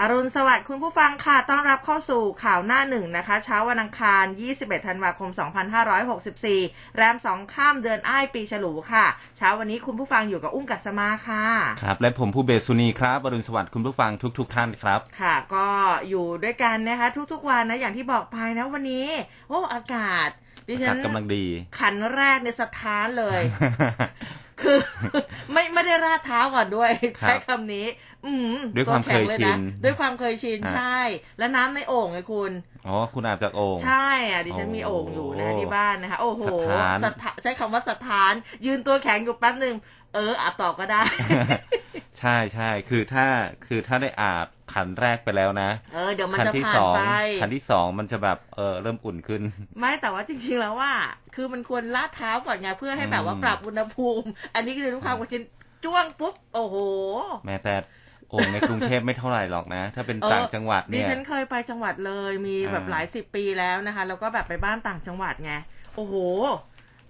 อรุณสวัสดิ์คุณผู้ฟังค่ะ ต้อนรับเข้าสู่ข่าวหน้าหนึ่งนะคะ เช้าวันอังคาร 21 ธันวาคม 2564 แรมสองข้ามเดือนอ้ายปีฉลูค่ะ เช้าวันนี้คุณผู้ฟังอยู่กับอุ้มกัสมาค่ะ ครับ และผมผู้เบสสุนีครับอรุณสวัสดิ์คุณผู้ฟังทุก ๆทท่านครับ ค่ะ ก็อยู่ด้วยกันนะคะ ทุกๆวันนะ อย่างที่บอกไปนะวันนี้ โอ้ อากาศ ดิอาฉักาศกำลังดี ขันแรกในยสถานเลย คือไม่ไม่ได้ราดเท้าก่อนด้วยครับใช้คำนี้ อืมด้วยความตัแข็งลเคยชินะด้วยความเคยชินอะใช่ แล้วน้ำในโอ่งไงคุณอ๋อคุณอาบจากโอ่งใช่อะดิฉันมีโอ้โอ่งอยู่นะที่บ้านนะคะโอ้โหสถานสถาใช้คำว่าสถาน ยืนตัวแข็งอยู่แป๊บหนึ่งเอออาบต่อก็ได้ ใช่ใช่คือถ้าคือถ้าได้อาบ ขันแรกไปแล้วนะเออเดี๋ยวมันขัจะที่ผ่าสนองไปขันที่สองมันจะแบบเออเริ่มอุ่นขึ้น ไม่แต่ว่าจริง ๆแล้วว่า คือมันควรลาดเท้าก่อนไงเพื่อให้แบบว่าอืมปรับอุณหภูมิ อันนี้คือทุกความกชินจ้วงปุ๊บโอ้โห แม้แต่โอ่งในกรุงเทพไม่เท่าไหร่หรอกนะ ถ้าเป็นเออต่างจังหวัดดิเนี่ยฉันเคยไปจังหวัดเลยมีแบบอ่าหลายสิบปีแล้วนะคะ แล้วก็แบบไปบ้านต่างจังหวัดไงโอ้โห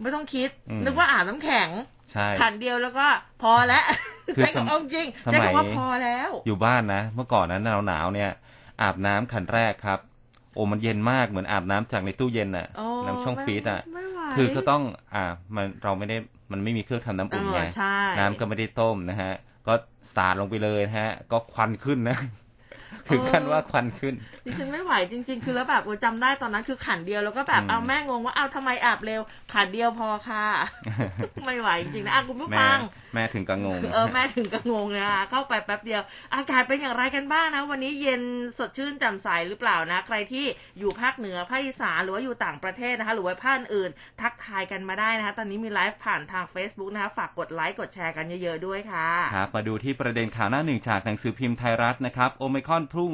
ไม่ต้องคิดอืมนึกว่าอาบน้ำแข็ง ใช่ ขันเดียวแล้วก็พอแล้วคือใช้สม คำเอาจริงสมัย ใช้คำว่าพอแล้ว อยู่บ้านนะ เมื่อก่อนนั้นหนาวหนาวๆเนี่ย อาบน้ำขันแรกครับ โอ้มันเย็นมากเหมือนอาบน้ำจากในตู้เย็นน่ะ โอ้น้ำช่องไม่ฟรีซอะ ไม่ไหว คือก็ต้องอ่ามันเราไม่ได้มันไม่มีเครื่องทำน้ำอุ่นไงเออใช่ น้ำก็ไม่ได้ต้มนะฮะ ก็สาดลงไปเลยนะฮะ ก็ควันขึ้นนะ ถึงขั้นว่าควันขึ้นดิฉันไม่ไหวจริง ๆ คือแล้วแบบโอ้ยจำได้ตอนนั้นคือขันเดียวแล้วก็แบบอืมเอาแม่งงว่าเอาทำไมอาบเร็วขันเดียวพอค่ะ ไม่ไหวจริงๆนะอะคุณผู้แม่ฟัง แม่ถึงกับงงเออแม่ถึงก็งงเลยนะคะเข้าไปแป๊บเดียว อากาศเป็นอย่างไรกันบ้างนะ วันนี้เย็นสดชื่นแจ่มใสหรือเปล่านะ ใครที่อยู่ภาคเหนือภาคอีสานหรือว่าอยู่ต่างประเทศนะคะ หรือว่าภาคอื่น ทักทายกันมาได้นะคะ ตอนนี้มีไลฟ์ผ่านทาง Facebook นะคะฝากกดไลค์กดแชร์กันเยอะๆด้วยค่ะครับมาดูที่ประเด็นข่าวหน้าหนึ่งจากหนังสือพิมพ์ไทยรัฐนะครับโอไมครอนพุ่ง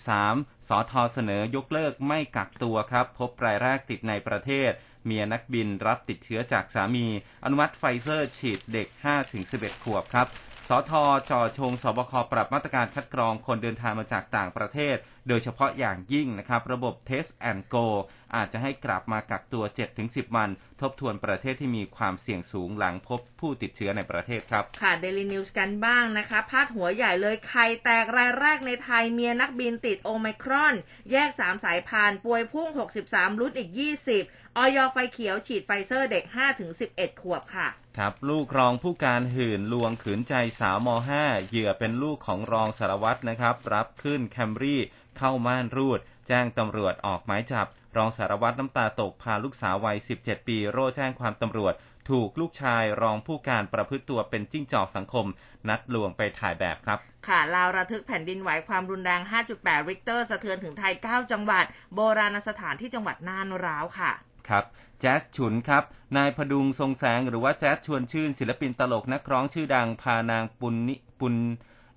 63 สอทอเสนอยกเลิกไม่กักตัวครับ พบรายแรกติดในประเทศ เมียนักบินรับติดเชื้อจากสามี อนุมัติไฟเซอร์ฉีดเด็ก 5-11 ขวบครับ สธ.จ่อชงศบค.ปรับมาตรการคัดกรองคนเดินทางมาจากต่างประเทศ โดยเฉพาะอย่างยิ่งนะครับ ระบบ Test and Go อาจจะให้กลับมากักตัว 7-10 วัน ทบทวนประเทศที่มีความเสี่ยงสูงหลังพบผู้ติดเชื้อในประเทศครับ ค่ะเดลินิวส์กันบ้างนะคะ พาดหัวใหญ่เลยไข่แตกรายแรกในไทยเมียนักบินติดโอไมครอน แยก 3 สายพันธุ์ป่วยพุ่ง 63ลุ้นอีก 20ออยไฟเขียวฉีดไฟเซอร์เด็ก 5-11 ขวบค่ะ ครับลูกรองผู้การหื่นลวงขืนใจสาวม .5 เหยื่อเป็นลูกของรองสารวัตรนะครับ รับขึ้นแคมรี่เข้าม่านรูด แจ้งตำรวจออกหมายจับ รองสารวัตรน้ำตาตกพาลูกสาววัย 17 ปี โร่แจ้งความตำรวจ ถูกลูกชายรองผู้การประพฤติตัวเป็นจิ้งจอกสังคม นัดลวงไปถ่ายแบบครับ ค่ะลาวระทึกแผ่นดินไหวความรุนแรง 5.8 ริกเตอร์ สะเทือนถึงไทย 9 จังหวัด โบราณสถานที่จังหวัดน่านร้าวค่ะ ครับแจ๊สฉุนครับ นายผดุงทรงแสงหรือว่าแจ๊สชวนชื่นศิลปินตลกนักร้องชื่อดังพานางปุณนิปุณ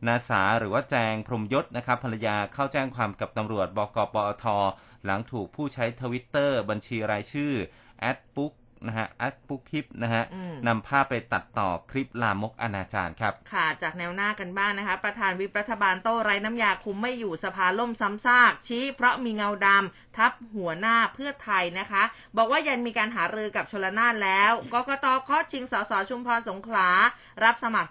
นาสาหรือว่าแจงพรมยศนะครับภรรยาเข้าแจ้งความกับตำรวจบก.ปอท. หลังถูกผู้ใช้ทวิตเตอร์บัญชีรายชื่อแอดปุ๊ก นะฮะแอดปุ๊กคลิปนะฮะอืมนำภาพไปตัดต่อคลิปลามกอนาจารครับ ค่ะ จากแนวหน้ากันบ้างนะคะ ประธานวิปรัฐบาลโต้ไร้น้ำยาคุมไม่อยู่สภาล่มซ้ำซาก ชี้เพราะมีเงาดำทับหัวหน้าเพื่อไทยนะคะ บอกว่ายังมีการหารือกับชลนานแล้วกกตเคาะชิงสสชุมพรสงขลา รับสมัคร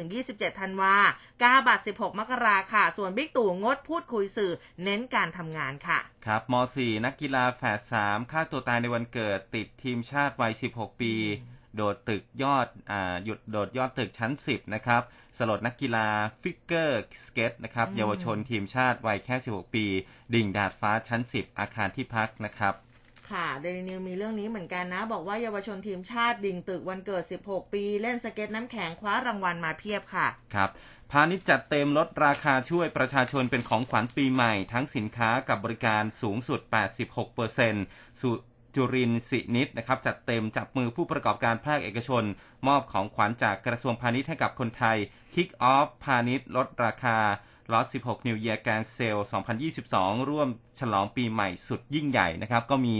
23-27 ธันวากาบัตร 16 มกราค่ะ ส่วนบิ๊กตู่งดพูดคุยสื่อ เน้นการทำงานค่ะ ครับม .4 นักกีฬาแฝด3ฆ่าตัวตายในวันเกิดติดทีมชาติวัย 16 ปี โดดตึกยอดอ่าหยุดโดดยอดตึกชั้น 10 นะครับ สลดนักกีฬาฟิกเกอร์สเก็ตนะครับอืมเยาวชนทีมชาติวัยแค่ 16 ปี ดิ่งดาดฟ้าชั้น 10 อาคารที่พักนะครับ ค่ะเดลินิวส์มีเรื่องนี้เหมือนกันนะ บอกว่าเยาวชนทีมชาติดิ่งตึกวันเกิด 16 ปี เล่นสเก็ตน้ำแข็งคว้ารางวัลมาเพียบค่ะ ครับ พาณิชย์จัดเต็มลดราคาช่วยประชาชนเป็นของขวัญปีใหม่ ทั้งสินค้ากับบริการสูงสุด 86%สุจุรินทร์สินิดนะครับจัดเต็มจับมือผู้ประกอบการภาคเอกชน มอบของขวัญจากกระทรวงพาณิชย์ให้กับคนไทยคิกออฟพาณิชย์ลดราคา ล็อต16 New Year Grand Sale 2022 ร่วมฉลองปีใหม่สุดยิ่งใหญ่นะครับ ก็มี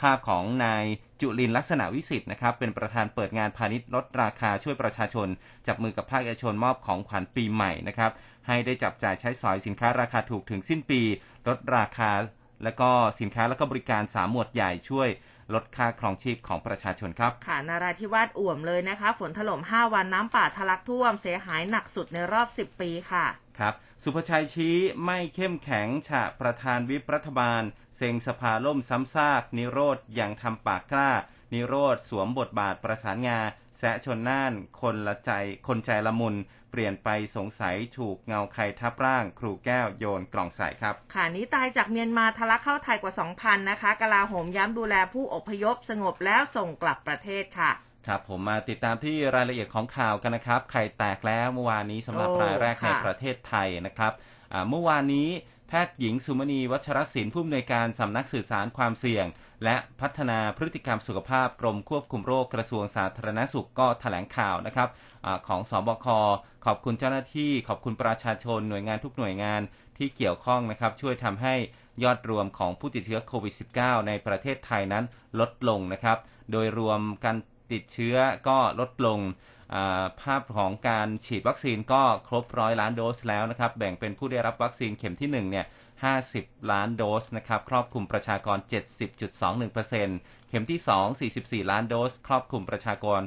ภาพของนายจุลินลักษณะวิสิทธิ์นะครับ เป็นประธานเปิดงานพาณิชย์ลดราคาช่วยประชาชน จับมือกับภาคเอกชนมอบของขวัญปีใหม่นะครับ ให้ได้จับจ่ายใช้สอยสินค้าราคาถูกถึงสิ้นปี ลดราคา และก็สินค้าและก็บริการสามหมวดใหญ่ช่วยลดค่าครองชีพของประชาชนครับ ค่ะนาราธิวาสอ่วมเลยนะคะ ฝนถล่ม 5 วันน้ำป่าทะลักท่วมเสียหายหนักสุดในรอบ 10 ปีค่ะ ครับ สุภชัยชี้ไม่เข้มแข็งฉะประธานวิปรัฐบาล เซ็งสภาล่มซ้ำซาก นิโรธยังทำปากกล้า นิโรธสวมบทบาทประสานงา แสะชนน่าน คนละใจ คนใจละมุน เปลี่ยนไปสงสัยถูกเงาใครทับร่าง ครูแก้วโยนกล่องใส่ครับ ค่ะนี้ตายจากเมียนมาทะลักเข้าไทยกว่า 2,000 นะคะกลาโหมย้ำดูแลผู้อพยพสงบแล้วส่งกลับประเทศค่ะ ครับผมมาติดตามที่รายละเอียดของข่าวกันนะครับ ไข่แตกแล้วเมื่อวานนี้สำหรับโอ้รายแรกในค่ะประเทศไทยนะครับอ่าเมื่อวานนี้แพทย์หญิงสุมณีวัชรศิลป์ผู้อำนวยการสำนักสื่อสารความเสี่ยง และพัฒนาพฤติกรรมสุขภาพกรมควบคุมโรคกระทรวงสาธารณสุขก็แถลงข่าวนะครับอาของสบคขอบคุณเจ้าหน้าที่ขอบคุณประชาชนหน่วยงานทุกหน่วยงานที่เกี่ยวข้องนะครับช่วยทำให้ยอดรวมของผู้ติดเชื้อโควิด -19 ในประเทศไทยนั้นลดลงนะครับ โดยรวมการ ติดเชื้อก็ลดลงอ่าภาพของการฉีดวัคซีนก็ครบร้อยล้านโดสแล้วนะครับ แบ่งเป็นผู้ได้รับวัคซีนเข็มที่1เนี่ย50 ล้านโดสนะครับครอบคลุมประชากร 70.21%เข็มที่ 2 44 ล้านโดส ครอบคลุมประชากร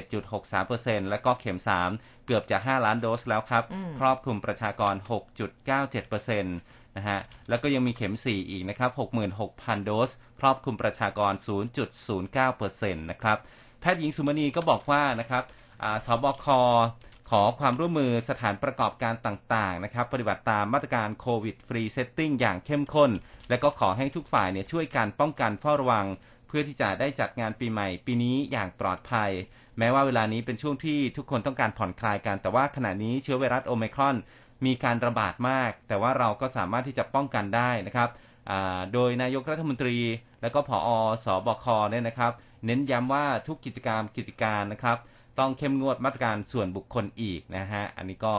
61.63%และก็เข็ม 3 เกือบจะ 5 ล้านโดสแล้วครับอืมครอบคลุมประชากร 6.97% นะฮะแล้วก็ยังมีเข็ม 4 อีกนะครับ 66,000 โดส ครอบคลุมประชากร 0.09%นะครับ แพทย์หญิงสุมณีก็บอกว่านะครับศบค.ขอความร่วมมือสถานประกอบการต่างๆนะครับ ปฏิบัติตามมาตรการ COVID Free Setting อย่างเข้มข้น และก็ขอให้ทุกฝ่ายเนี่ยช่วยกันป้องกันเฝ้าระวัง เพื่อที่จะได้จัดงานปีใหม่ ปีนี้อย่างปลอดภัย แม้ว่าเวลานี้เป็นช่วงที่ทุกคนต้องการผ่อนคลายกัน แต่ว่าขณะนี้เชื้อไวรัสโอมครอน มีการระบาดมาก แต่ว่าเราก็สามารถที่จะป้องกันได้นะครับอ่าโดยนายกรัฐมนตรี และก็ผอสบคเนี่ยนะครับ เน้นย้ำว่าทุกกิจกรรมกิจการนะครับ ต้องเข้มงวดมาตรการส่วนบุคคลอีกนะฮะอันนี้ก็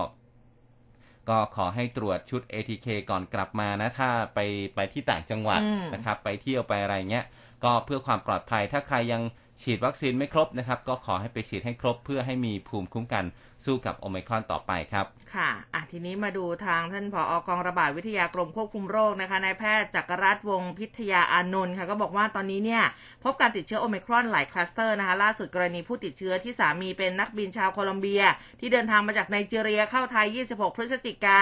ก็ขอให้ตรวจชุด ATK ก่อนกลับมานะถ้าไปไปที่ต่างจังหวัดอืมนะครับ ไปเที่ยวไปอะไรเงี้ย ก็เพื่อความปลอดภัย ถ้าใครยังฉีดวัคซีนไม่ครบนะครับ ก็ขอให้ไปฉีดให้ครบเพื่อให้มีภูมิคุ้มกันสู้กับโอไมครอนต่อไปครับ ค่ะอะทีนี้มาดูทางท่านผอ.กองระบาดวิทยากรมควบคุมโรคนะคะนายแพทย์จักรรัตน์วงศ์พิทยาอานนท์ค่ะก็บอกว่าตอนนี้เนี่ยพบการติดเชื้อโอมิครอนหลายคลัสเตอร์นะคะล่าสุดกรณีผู้ติดเชื้อที่สามีเป็นนักบินชาวโคลอมเบีย ที่เดินทางมาจากไนจีเรียเข้าไทย 26 พฤศจิกา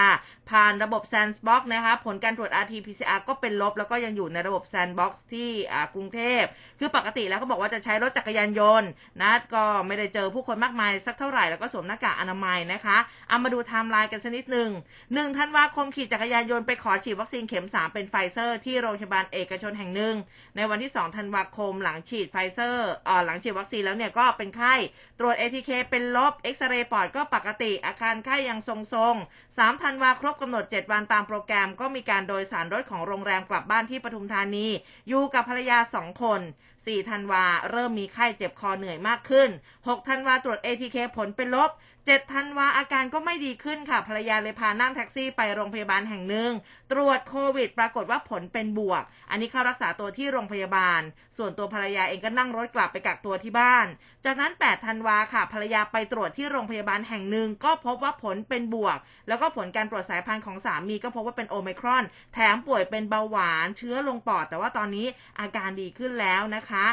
ผ่านระบบ Sandbox นะคะผลการตรวจ RT-PCR ก็เป็นลบ แล้วก็ยังอยู่ในระบบ Sandbox ที่กรุงเทพ คือปกติแล้วเขาบอกว่าจะใช้รถจักรยานยนต์นะก็ไม่ได้เจอผู้คนมากมายสักเท่าไหร่แล้วก็สวมหน้ากากอนามัยนะคะเอามาดูไทม์ไลน์กันสักนิดหนึ่งหนึ่งธันวาคมขี่จักรยานยนต์ไปขอฉีดวัคซีนเข็ม 3 เป็นไฟเซอร์ที่โรงพยาบาลเอกชนแห่งหนึ่ง ในวันที่ 2 ธันวาคมหลังฉีดไฟเซอร์อ่อหลังฉีดวัคซีนแล้วเนี่ยก็เป็นไข้ ตรวจ ATK เป็นลบ เอ็กซเรย์ปอดก็ปกติอาการไข้ยังทรงๆ3ธันวาครบกำหนด 7 วันตามโปรแกรมก็มีการโดยสารรถของโรงแรมกลับบ้านที่ปทุมธานี อยู่กับภรรยา2 คน 4 ธันวาเริ่มมีไข้เจ็บคอเหนื่อยมากขึ้น 6 ธันวาตรวจ ATK ผลเป็นลบ 7ธันวาอาการก็ไม่ดีขึ้นค่ะภรรยาเลยพานั่งแท็กซี่ไปโรงพยาบาลแห่งหนึ่ง ตรวจโควิด ปรากฏว่าผลเป็นบวก อันนี้เข้ารักษาตัวที่โรงพยาบาล ส่วนตัวภรรยาเองก็นั่งรถกลับไปกักตัวที่บ้าน จากนั้น 8 ธันวาค่ะภรรยาไปตรวจที่โรงพยาบาลแห่งหนึ่ง ก็พบว่าผลเป็นบวก แล้วก็ผลการตรวจสายพันธุ์ของสามีก็พบว่าเป็นโอมครอน แถมป่วยเป็นเบาหวานเชื้อลงปอด แต่ว่าตอนนี้อาการดีขึ้นแล้วนะคะ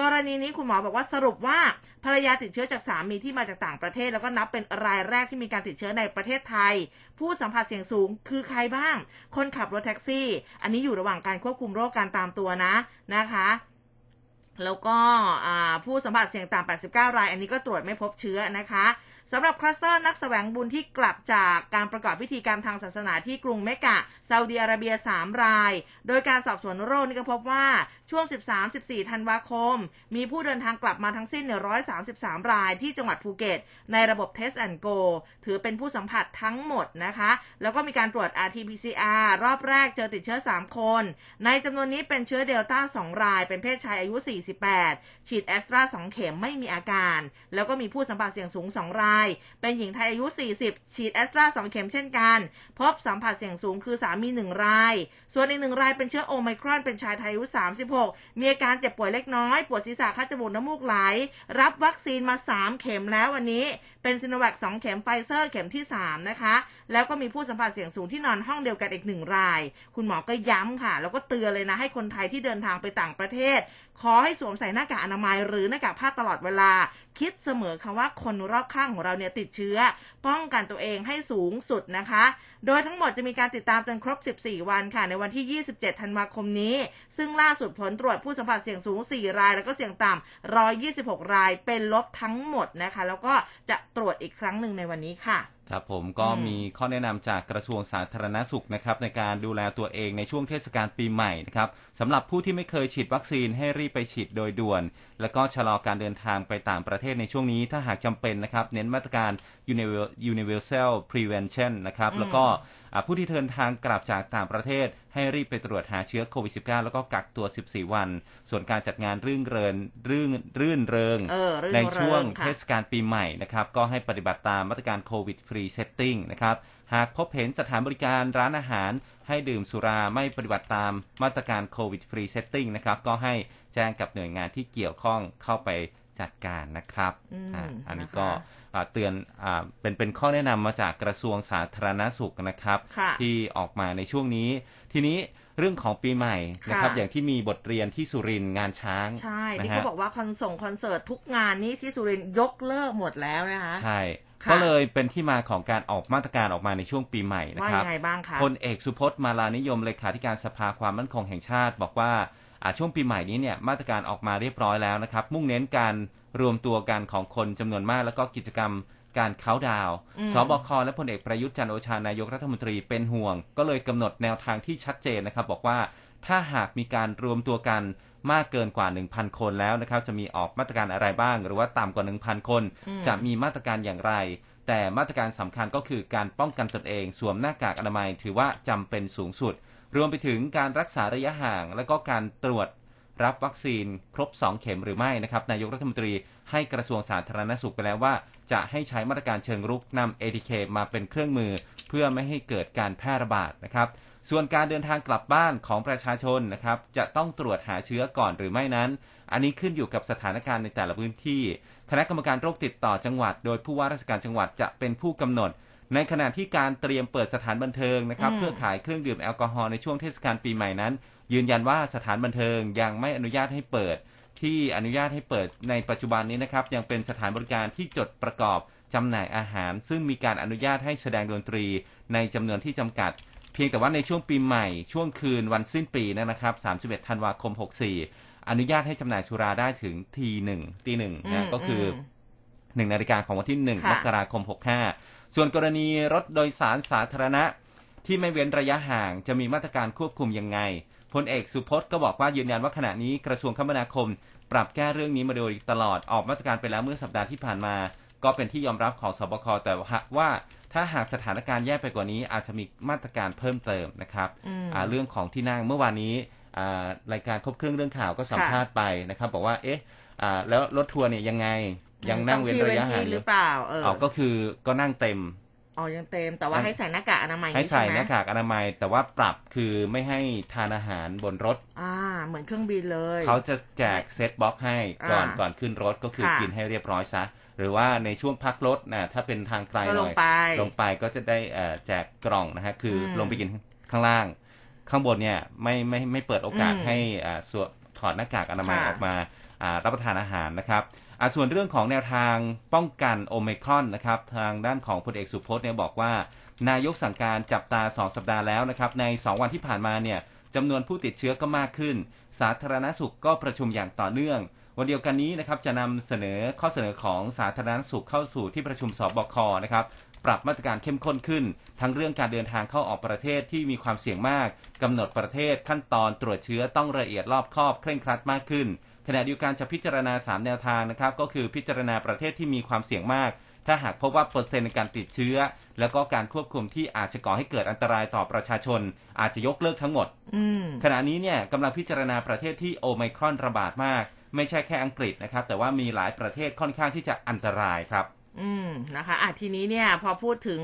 กรณีนี้คุณหมอบอกว่าสรุปว่าภรรยาติดเชื้อจากสามีที่มาจากต่างประเทศ แล้วก็นับเป็นรายแรกที่มีการติดเชื้อในประเทศไทย ผู้สัมผัสเสี่ยงสูงคือใครบ้าง คนขับรถแท็กซี่ อันนี้อยู่ระหว่างการควบคุมโรคการตามตัวนะนะคะแล้วก็ผู้สัมผัสเสี่ยงต่ำ89 ราย อันนี้ก็ตรวจไม่พบเชื้อนะคะ สำหรับคลัสเตอร์นักแสวงบุญที่กลับจากการประกอบพิธีกรรมทางศาสนาที่กรุงเมกกะซาอุดิอาระเบีย 3 ราย โดยการสอบสวนโรคนี่ก็พบว่าช่วง 13-14 ธันวาคม มีผู้เดินทางกลับมาทั้งสิ้น 133 รายที่จังหวัดภูเก็ต ในระบบ Test and Go ถือเป็นผู้สัมผัสทั้งหมดนะคะ แล้วก็มีการตรวจ RT-PCR รอบแรกเจอติดเชื้อ 3 คน ในจำนวนนี้เป็นเชื้อเดลต้า 2 ราย เป็นเพศชายอายุ 48 ฉีดแอสตรา2เข็มไม่มีอาการ แล้วก็มีผู้สัมผัสเสี่ยงสูง 2รราย เป็นหญิงไทยอายุ 40 ฉีดแอสตรา2เข็มเช่นกัน พบสัมผัสเสี่ยงสูงคือสามี 1 ราย ส่วนอีกหนึ่งรายเป็นเชื้อโอไมครอนเป็นชายไทยอายุ 36 มีอาการเจ็บป่วยเล็กน้อย ปวดศีรษะคัดจมูกน้ำมูกไหล รับวัคซีนมา 3 เข็มแล้ววันนี้ เป็นซิโนแวค2เข็มไฟเซอร์เข็มที่ 3 นะคะ แล้วก็มีผู้สัมผัสเสี่ยงสูงที่นอนห้องเดียวกันอีกหนึ่งราย คุณหมอก็ย้ำค่ะ แล้วก็เตือนเลยนะให้คนไทยที่เดินทางไปต่างประเทศ ขอให้สวมใส่หน้ากากอนามัยหรือหน้ากากผ้าตลอดเวลา คิดเสมอค่ะว่าคนรอบข้างของเราเนี่ยติดเชื้อ ป้องกันตัวเองให้สูงสุดนะคะ โดยทั้งหมดจะมีการติดตามจนครบ 14 วันค่ะ ในวันที่ 27 ธันวาคมนี้ ซึ่งล่าสุดผลตรวจผู้สัมผัสเสี่ยงสูง 4 ราย แล้วก็เสี่ยงต่ำ 126 ราย เป็นลบทั้งหมดนะคะ แล้วก็จะตรวจอีกครั้งหนึ่งในวันนี้ค่ะครับผมก็อืมมีข้อแนะนำจากกระทรวงสาธารณสุขนะครับในการดูแลตัวเองในช่วงเทศกาลปีใหม่นะครับสำหรับผู้ที่ไม่เคยฉีดวัคซีนให้รีบไปฉีดโดยด่วน แล้วก็ชะลอการเดินทางไปต่างประเทศในช่วงนี้ถ้าหากจำเป็นนะครับ เน้นมาตรการ Univer- universal prevention นะครับอืมแล้วก็อ่าผู้ที่เดินทางกลับจากต่างประเทศ ให้รีบไปตรวจหาเชื้อโควิด -19 แล้วก็กักตัว 14 วัน ส่วนการจัดงานรื่นเริงรื่นรื่นเริงเออรื่นในเริงช่วงค่ะเทศกาลปีใหม่นะครับ ก็ให้ปฏิบัติตามมาตรการ COVID Free Setting นะครับ หากพบเห็นสถานบริการร้านอาหารให้ดื่มสุราไม่ปฏิบัติตามมาตรการ COVID Free Setting นะครับ ก็ให้แจ้งกับหน่วยงานที่เกี่ยวข้องเข้าไป จัดการนะครับอืมอ่าอันนี้นะคะก็อ่าเตือนอ่าเป็นเป็นข้อแนะนำมาจากกระทรวงสาธารณสุขนะครับค่ะที่ออกมาในช่วงนี้ ทีนี้เรื่องของปีใหม่นะครับค่ะอย่างที่มีบทเรียนที่สุรินทร์งานช้างใช่นะที่ฮะเขาบอกว่าคอนส่งคอนเสิร์ตทุกงานนี้ที่สุรินทร์ยกเลิกหมดแล้วนะคะใช่ค่ะก็เลยเป็นที่มาของการออกมาตรการออกมาในช่วงปีใหม่นะว่าครัยับงไงบ้างคะพลเอกสุพจน์มาลานิยมเลขาธิการสภาความมั่นคงแห่งชาติ บอกว่าอ่า ช่วงปีใหม่นี้เนี่ยมาตรการออกมาเรียบร้อยแล้วนะครับ มุ่งเน้นการรวมตัวกันของคนจำนวนมาก แล้วก็กิจกรรมการเค้าน์ดาวน์อืมสบคและพลเอกประยุทธ์จันทร์โอชานายกรัฐมนตรีเป็นห่วง ก็เลยกำหนดแนวทางที่ชัดเจนนะครับ บอกว่าถ้าหากมีการรวมตัวกันมากเกินกว่า 1,000 คนแล้วนะครับ จะมีออกมาตรการอะไรบ้าง หรือว่าต่ำกว่า 1,000 คนอืมจะมีมาตรการอย่างไร แต่มาตรการสำคัญก็คือการป้องกันตนเอง สวมหน้ากากอนามัย ถือว่าจำเป็นสูงสุด รวมไปถึงการรักษาระยะห่าง และก็การตรวจรับวัคซีนครบ 2 เข็มหรือไม่นะครับนายกรัฐมนตรีให้กระทรวงสาธารณสุขไปแล้วว่า จะให้ใช้มาตรการเชิงรุกนำ ATK มาเป็นเครื่องมือ เพื่อไม่ให้เกิดการแพร่ระบาดนะครับ ส่วนการเดินทางกลับบ้านของประชาชนนะครับ จะต้องตรวจหาเชื้อก่อนหรือไม่นั้น อันนี้ขึ้นอยู่กับสถานการณ์ในแต่ละพื้นที่ คณะกรรมการโรคติดต่อจังหวัด โดยผู้ว่าราชการจังหวัดจะเป็นผู้กำหนด ในขณะที่การเตรียมเปิดสถานบันเทิงนะครับอืมเพื่อขายเครื่องดื่มแอลกอฮอล์ในช่วงเทศกาลปีใหม่นั้น ยืนยันว่าสถานบันเทิงยังไม่อนุญาตให้เปิด ที่อนุญาตให้เปิดในปัจจุบันนี้นะครับยังเป็นสถานบริการที่จดประกอบจำหน่ายอาหาร ซึ่งมีการอนุญาตให้แสดงดนตรีในจำนวนที่จำกัดเพียงแต่ว่าในช่วงปีใหม่ช่วงคืนวันสิ้นปีนะครับ 31 ธันวาคม 64 อนุญาตให้จำหน่ายสุราได้ถึงทีหนึ่งตีหนึ่งอืนะมก็คือ อมหนึ่งนาฬิกาของวันที่หนึ่งค่ะมกราคม 65 ส่วนกรณีรถโดยสารสาธารณะ ที่ไม่เว้นระยะห่างจะมีมาตรการควบคุมยังไงพลเอกสุพจน์ก็บอกว่ายืนยันว่าขณะนี้กระทรวงคมนาคม ปรับแก้เรื่องนี้มาโดยตลอดออกมาตรการไปแล้วเมื่อสัปดาห์ที่ผ่านมา ก็เป็นที่ยอมรับของสบคแต่ว่าถ้าหากสถานการณ์แย่ไปกว่านี้ อาจจะมีมาตรการเพิ่มเติมนะครับอืมอ่าเรื่องของที่นั่งเมื่อวานนี้อ่ารายการครบเครื่องเรื่องข่าวก็สัมภาษณ์ไปนะครับ บอกว่าเอ๊ะอ่าแล้วรถทัวร์เนี่ยยังไง ยังนั่งเว้นระยะห่างต้องที่อหรืยู่อเปล่าเอออ๋อก็คือก็นั่งเต็มอ๋อยังเต็มแต่ว่าให้ให้ใส่หน้ากากอนามัยให้ใส่ช่ไมหน้ากากอนามัย แต่ว่าปรับคือไม่ให้ทานอาหารบนรถ อ่า เหมือนเครื่องบินเลย เขาจะแจกเซตบ็อกซ์ให้ก่อนอ่าก่อนขึ้นรถก็คือค่ะกินให้เรียบร้อยซะ หรือว่าในช่วงพักรถนะถ้าเป็นทางไกลก็หลน่งอยไปลงไปก็จะได้เอ่อแจกกล่องนะฮะคืออมลงไปกินข้างล่าง ข้างบนเนี่ยไม่ไม่ไม่เปิดโอกาสอืมให้อ่าสวมถอดหน้ากากอนามัยค่ะออกมาอ่ารับประทานอาหารนะครับอ่า ส่วนเรื่องของแนวทางป้องกันโอไมครอนนะครับทางด้านของพลเอกสุพจน์เนี่ยบอกว่า นายกสั่งการจับตา 2 สัปดาห์แล้วนะครับใน 2 วันที่ผ่านมาเนี่ยจำนวนผู้ติดเชื้อก็มากขึ้น สาธารณสุขก็ประชุมอย่างต่อเนื่อง วันเดียวกันนี้นะครับจะนำเสนอข้อเสนอของสาธารณสุขเข้าสู่ที่ประชุมสบคนะครับปรับมาตรการเข้มข้นขึ้น ทั้งเรื่องการเดินทางเข้าออกประเทศที่มีความเสี่ยงมากกำหนดประเทศขั้นตอนตรวจเชื้อต้องละเอียดรอบคอบเคร่งครัดมากขึ้น ขณะเดียวกันจะพิจารณา 3 แนวทางนะครับ ก็คือพิจารณาประเทศที่มีความเสี่ยงมาก ถ้าหากพบว่าเปอร์เซ็นต์ในการติดเชื้อ แล้วก็การควบคุมที่อาจจะก่อให้เกิดอันตรายต่อประชาชน อาจจะยกเลิกทั้งหมดอืมขณะนี้เนี่ยกำลังพิจารณาประเทศที่โอไมครอนระบาดมาก ไม่ใช่แค่อังกฤษนะครับ แต่ว่ามีหลายประเทศค่อนข้างที่จะอันตรายครับ อืมนะคะอะทีนี้เนี่ยพอพูดถึง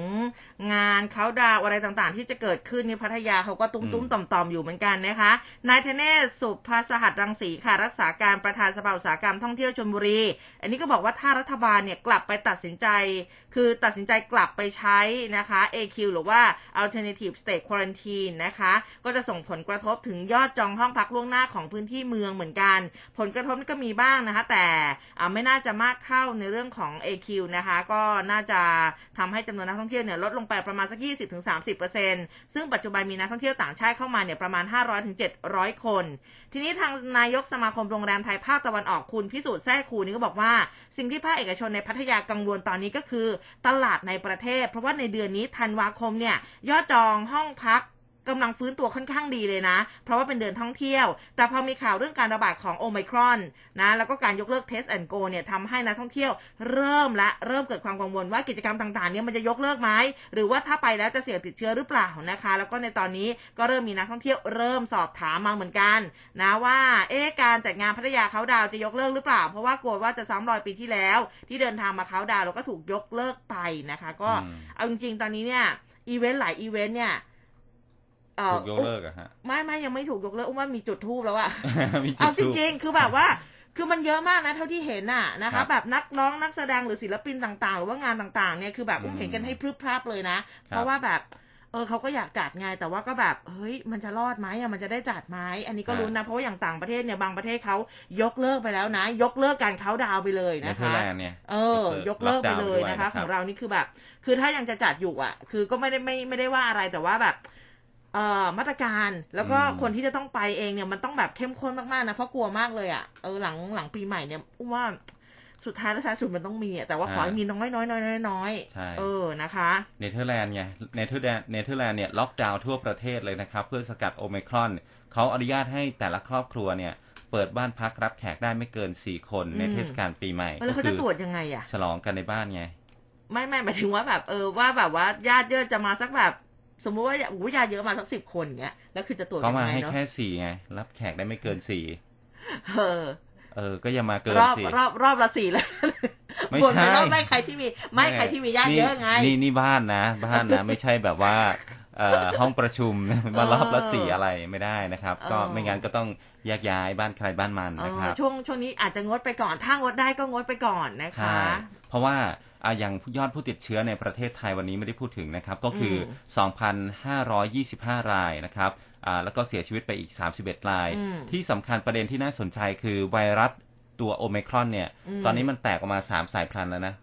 งานเขาดาวอะไรต่างๆ ที่จะเกิดขึ้นในพัทยาเขาก็ตุ้มอืตุ้มมต่อมต่อมๆอยู่เหมือนกันนะคะนายธเนศสุภาสหัสรังสีค่ะรักษาการประธานสภาอุตสาหกรรมท่องเที่ยวชลบุรี อันนี้ก็บอกว่าถ้ารัฐบาลเนี่ยกลับไปตัดสินใจ คือตัดสินใจกลับไปใช้นะคะ AQ หรือว่า alternative state quarantine นะคะ ก็จะส่งผลกระทบถึงยอดจองห้องพักล่วงหน้าของพื้นที่เมืองเหมือนกัน ผลกระทบก็มีบ้างนะคะ แต่อ่าไม่น่าจะมากเท่าในเรื่องของ AQ นะคะ ก็น่าจะทำให้จำนวนนักท่องเที่ยวเนี่ยลดลงไปประมาณสัก 20-30%ซึ่งปัจจุบันมีนักท่องเที่ยวต่างชาติเข้ามาเนี่ยประมาณ 500-700 คน ทีนี้ทางนายกสมาคมโรงแรมไทยภาคตะวันออกคุณพิสูจน์แท้คูนี่ก็บอกว่า สิ่งที่ภาคเอกชนในพัทยากังวลตอนนี้ก็คือ ตลาดในประเทศ เพราะว่าในเดือนนี้ธันวาคมเนี่ยยอดจองห้องพัก กำลังฟื้นตัวค่อนข้างดีเลยนะ เพราะว่าเป็นเดือนท่องเที่ยว แต่พอมีข่าวเรื่องการระบาดของโอไมครอนนะ แล้วก็การยกเลิก Test and Go เนี่ยทำให้นักท่องเที่ยวเริ่มและเริ่มเกิดความกังวลว่ากิจกรรมต่างๆเนี่ยมันจะยกเลิกไหม หรือว่าถ้าไปแล้วจะเสี่ยงติดเชื้อหรือเปล่านะคะ แล้วก็ในตอนนี้ก็เริ่มมีนักท่องเที่ยวเริ่มสอบถามมาเหมือนกันนะว่าเอ๊ะการจัดงานพัทยาเขาดาวน์จะยกเลิกหรือเปล่า เพราะว่ากลัวว่าจะซ้ำรอยปีที่แล้ว ที่เดินทางมาเขาดาวน์แล้วก็ถูกยกเลิกไปนะคะ ก็อืมเอาจริงๆตอนนี้เนี่ยอีเวนต์หลายอีเวนต์เนี่ยเอ่อ ถูกยกเลิกอะฮะไม่ไม่ยังไม่ถูกยกเลิกอุ้มว่ามีจุดธูปแล้วอะมีจุเอาดจทูปริงๆ คือแบบว่า คือมันเยอะมากนะเท่าที่เห็นน่ะนะครัคะบแบบนักร้องนักแสดงหรือศิลปินต่างๆ หรือว่างานต่างๆเนี่ยคือแบบอุ้มอืมเห็นกันให้พรึบพรับเลยนะครับเพราะว่าแบบเออเขาก็อยากจัดไงแต่ว่าก็แบบเฮ้ยมันจะรอดไหมอะมันจะได้จัดไหมอันนี้ก็อ่ารู้นนะเพราะว่าอย่างต่างประเทศเนี่ยบางประเทศเขายกเลิกไปแล้วนะ ยกเลิกการเขาน์ดาวน์ไปเลยเนนะเธอร์คะแลนด์เนี่ยเออ ยกเลิกไปเลยนะคะล็อกดาวน์ไปด้วยนะครับของเรานี่คือแบบ คือถ้ายังจะจัดอยู่อะ คือก็ไม่ได้ไม่ไม่ได้ว่าอะไรแต่ว่าแบบเอ่อ มาตรการแล้วก็อืมคนที่จะต้องไปเองเนี่ยมันต้องแบบเข้มข้นมากๆนะเพราะกลัวมากเลยอะเออหลังหลังปีใหม่เนี่ยอุ้มว่าสุดท้ายแล้วท้ายสุดมันต้องมีอะแต่ว่าขอให้มีน้อยน้อยน้อยน้อยน้อยใช่เออนะคะเนเธอร์แลนด์ไงเนเธอร์แลนด์เนเธอร์แลนด์เนี่ยล็อกดาวน์ทั่วประเทศเลยนะครับ เพื่อสกัดโอไมครอนเขาอนุญาตให้แต่ละครอบครัวเนี่ยเปิดบ้านพักรับแขกได้ไม่เกิน4คนอืมในเทศกาลปีใหม่แล้วเขาจะตรวจยังไงอะฉลองกันในบ้านไง ไม่ไม่หมายถึงว่าแบบเออว่าแบบว่าญาติเยอะจะมาสักแบบ สมมุติว่าอู้ญาติเยอะมาสักสิบคนเงี้ยแล้วคือจะตรวจเขายังมาไงให้เนาะแค่สี่ไง รับแขกได้ไม่เกินสี่เออ เออ ก็อย่ามาเกินรอบสิรอบรอบละสี่เลยไม่บนไปใช่รอบไม่ใครที่มี ไม่ใครที่มีญาติเยอะไง นี่นี่บ้านนะบ้านนะไม่ใช่แบบว่าเอ่อห้องประชุมมารอบละสี่อะไรไม่ได้นะครับ ก็เออไม่งั้นก็ต้องแยกย้ายบ้านใครบ้านมันเอนะอครับช่วงช่วงนี้อาจจะงดไปก่อนถ้างดได้ก็งดไปก่อนนะคะใช่ เพราะว่าอะอย่างยอดผู้ติดเชื้อในประเทศไทยวันนี้ไม่ได้พูดถึงนะครับ ก็คือ 2,525 รายนะครับอ่าแล้วก็เสียชีวิตไปอีก 31 รายอืมที่สำคัญประเด็นที่น่าสนใจคือไวรัสตัวโอไมครอนเนี่ยอืมตอนนี้มันแตกออกมา 3 สายพันธุ์แล้วนะ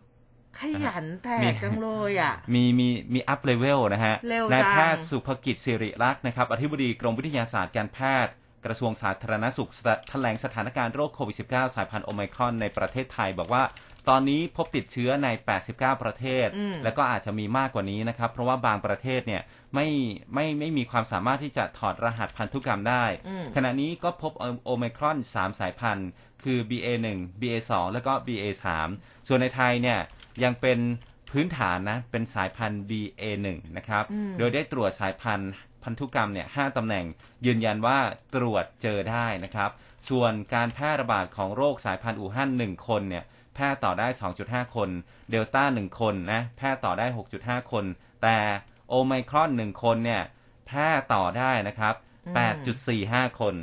ขยันแตมีกจังเลยอะ มีมีมี up level นะฮะเร็วจังนายแพทย์สุภกิจสิริรักษ์นะครับ อธิบดีกรมวิทยาศาสตร์การแพทย์ กระทรวงสาธารณสุขแถลงสถานการณ์โรคโควิด -19 สายพันธุ์โอไมครอนในประเทศไทย บอกว่า ตอนนี้พบติดเชื้อใน 89 ประเทศอืมแล้วก็อาจจะมีมากกว่านี้นะครับ เพราะว่าบางประเทศเนี่ยไม่ไม่ไม่มีความสามารถที่จะถอดรหัสพันธุกรรมได้อืมขณะนี้ก็พบโอไมครอน 3 สายพันธุ์ คือ BA1 BA2 แล้วก็ BA3 ส่วนในไทยเนี่ยยังเป็นพื้นฐานนะ เป็นสายพันธุ์ BA1 นะครับอืมโดยได้ตรวจสายพันธุ์พันธุกรรมเนี่ยห้าตำแหน่งยืนยันว่าตรวจเจอได้นะครับ ส่วนการแพร่ระบาดของโรคสายพันธุ์อู่ฮั่น1คนเนี่ยแพร่ต่อได้ 2.5 คน เดลต้า 1 คนนะ แพร่ต่อได้ 6.5 คน แต่โอไมครอน 1 คนเนี่ย แพร่ต่อได้นะครับอืม8.45 คน